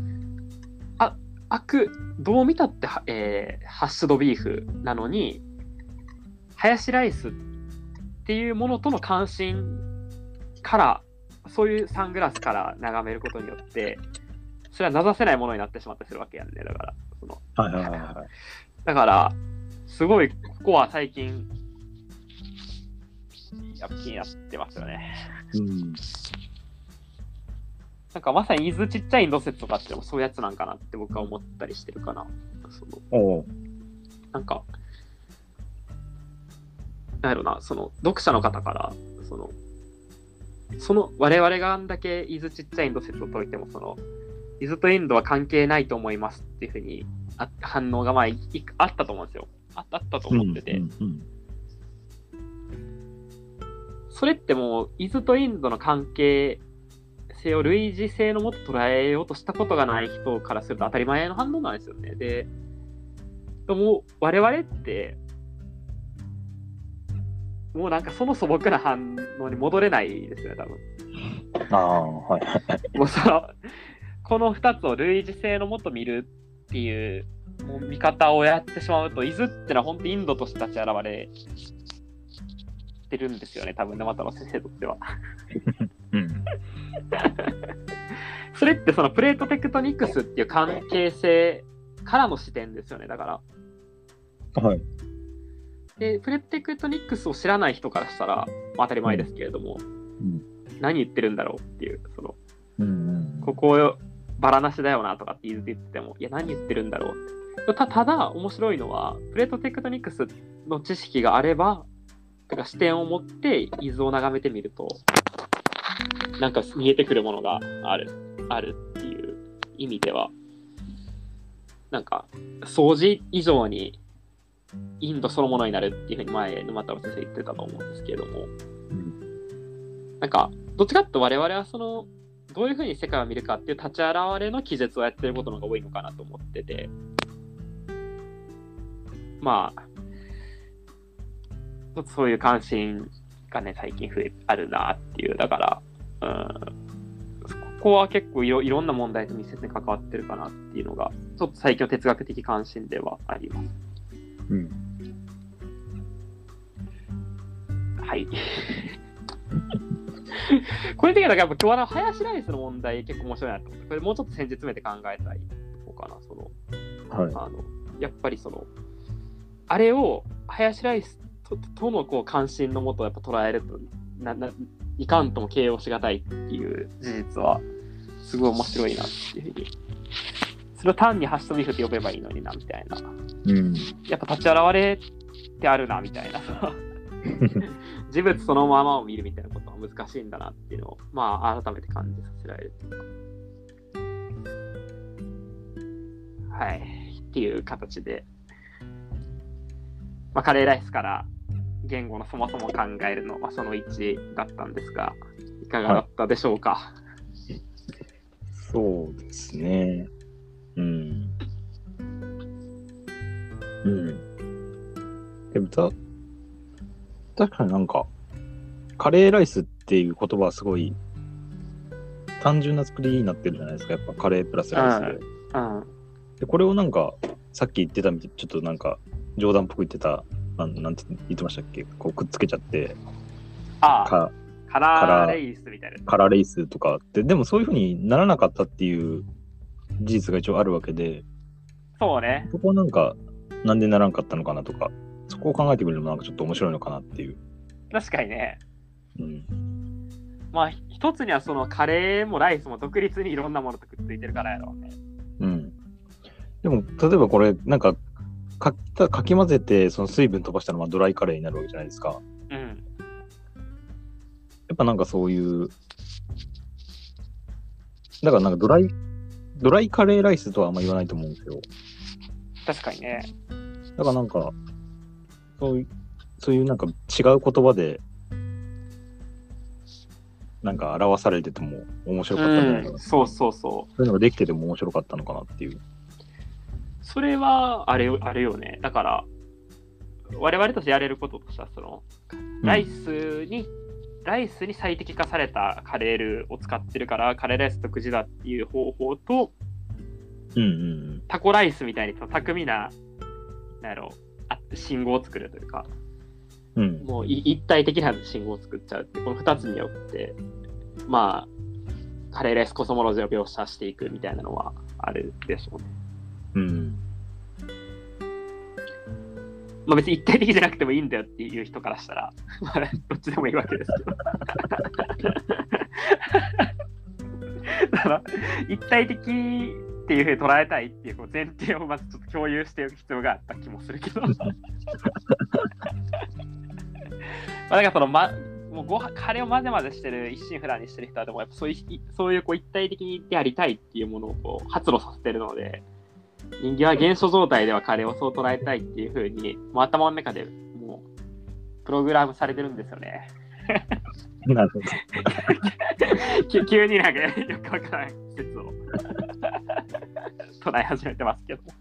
あ、悪、どう見たっては、えーハッシュドビーフなのに、ハヤシライスっていうものとの関心から、そういうサングラスから眺めることによって、それは名指せないものになってしまったりするわけやんね。だから、その、はいはいはいはい。だから、すごい、ここは最近、やっぱ気になってますよね。うん。なんかまさに伊豆ちっちゃいインド説とかってもそういうやつなんかなって僕は思ったりしてるかな。そのおう。なんか、なんやろな、その読者の方から、その、その我々があんだけ伊豆ちっちゃいインド説を解いても、その、伊豆とインドは関係ないと思いますっていうふうにあ反応がまああったと思うんですよ。ああったと思ってて、うんうんそれってもう伊豆とインドの関係性を類似性のもと捉えようとしたことがない人からすると当たり前の反応なんですよね。で、でも我々って、もうなんかその素朴な反応に戻れないですよね、多分。ああ、はい。もうその、この2つを類似性のもと見るっていうもう見方をやってしまうと、伊豆ってのは本当にインドとして立ち現れてるんですよね、多分ね、又野先生にとっては。うん。それってそのプレートテクトニクスっていう関係性からの視点ですよね、だから。はい。で、プレートテクトニクスを知らない人からしたら、まあ当たり前ですけれども、うん。何言ってるんだろうっていう、その、うん。ここバラなしだよなとかって言ってても、いや、何言ってるんだろう。たただ、面白いのは、プレートテクトニクスの知識があれば、てか視点を持って伊豆を眺めてみると、なんか見えてくるものがある、あるっていう意味では、なんか、掃除以上にインドそのものになるっていうふうに前、沼太郎先生言ってたと思うんですけれども、なんか、どっちかって我々はその、どういうふうに世界を見るかっていう立ち現れの記述をやってることの方が多いのかなと思ってて、まあ、ちょっとそういう関心がね、最近増え、あるなっていう、だから、うん、ここは結構いろいろんな問題と密接に関わってるかなっていうのが、ちょっと最近の哲学的関心ではあります。うん。はい。これ的にはやっぱ今日はハヤシライスの問題結構面白いなと思って、これもうちょっと戦術めて考えたいとこかな。そのはい。あのやっぱりその、あれをハヤシライスととのこう関心のもとやっぱ捉えるとなないかんとも形容しがたいっていう事実はすごい面白いなっていうふうに。それを単にハッシュトビーフって呼べばいいのになみたいな。うん。やっぱ立ち現れってあるなみたいな。事物そのままを見るみたいなことは難しいんだなっていうのを、まあ、改めて感じさせられるっていうか。はい。っていう形で、まあ、カレーライスから言語のそもそも考えるの、まあ、その1だったんですが、いかがだったでしょうか？そうですね。うん。うん。でもた、確かになんか、カレーライスっていう言葉はすごい単純な作りになってるじゃないですか。やっぱカレープラスライスで。うん。で、これをなんか、さっき言ってたみたい、ちょっとなんか、冗談っぽく言ってた、なんなんて言ってましたっけ？こうくっつけちゃって、ああ、かカラーレイスみたいな。カラーレイスとかって、でもそういうふうにならなかったっていう事実が一応あるわけで、そうね。そこはなんか、なんでならんかったのかなとか、そこを考えてくれるのもなんかちょっと面白いのかなっていう。確かにね。うん。まあ、一つにはそのカレーもライスも独立にいろんなものとくっついてるからやろうね。うん。でも、例えばこれ、なんか、かきかき混ぜて、その水分飛ばしたのはドライカレーになるわけじゃないですか。うん。やっぱなんかそういう、だからなんかドライ、ドライカレーライスとはあんま言わないと思うんですよ。確かにね。だからなんか、そういう、そういうなんか違う言葉で、なんか表されてても面白かったんじゃないかな。うん、そうそうそう。そういうのができてても面白かったのかなっていう。それはあれあれよね。だから、我々としてやれることとしては、その、ライスに、ライスに最適化されたカレールーを使ってるから、カレーライス特自だっていう方法と、うんうんタコライスみたいに巧みな、なんやろあ信号を作るというか、うん。うん。もうい一体的な信号を作っちゃうって、この2つによって、まあ、カレーライスコスモロジーを描写していくみたいなのはあるでしょうね。うん。まあ別に一体的じゃなくてもいいんだよっていう人からしたら、まあどっちでもいいわけですけど。だから、一体的っていうふうに捉えたいっていうこう前提をまずちょっと共有しておく必要があった気もするけど。まあなんかその、ま、もうご飯カレーを混ぜ混ぜしてる一心不乱にしてる人はでもやっぱそういういそういうこう一体的にやりたいっていうものをこう発露させてるので人間は原初状態ではカレーをそう捉えたいっていうふうにもう頭の中でもうプログラムされてるんですよね。なるほど。き急になんかよくわからない説を唱え始めてますけど。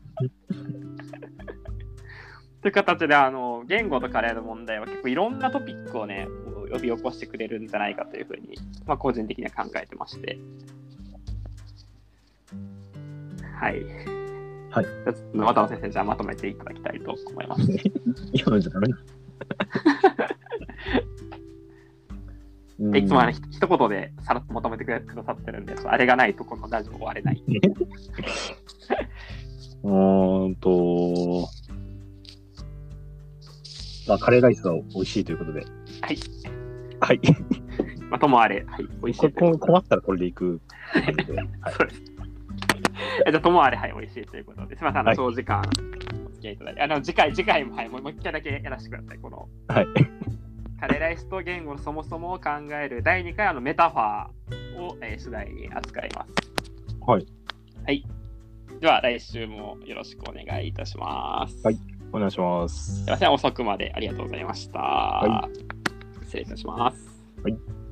という形であの言語とカレーの問題は結構いろんなトピックをね呼び起こしてくれるんじゃないかというふうに、まあ、個人的には考えてまして。はい。はい渡辺先生、じゃあまとめていただきたいと思います。じゃダメだ。でいつもあのひ一言でさらっとまとめてくれくださってるんで、あれがないとこのラジオ終われない。うーんと、まあ、カレーライスは美味しいということで。はい。はい。まあ、ともあれ、はい、美味しいいうことで。困ったらこれでいく感じで。はい。そうです。えじゃあ、ともあれ、はい、美味しいということで、すみません、あのはい長時間お付き合いいただいて、あの次回、次回も、はい、もうもう一回だけやらせてください。この、はい。カレーライスと言語のそもそもを考える第2回あのメタファーを、えー、次第に扱います。はい。はい。では、来週もよろしくお願いいたします。はいお願いしますすい。ません、遅くまでありがとうございました。は失礼いたします。はい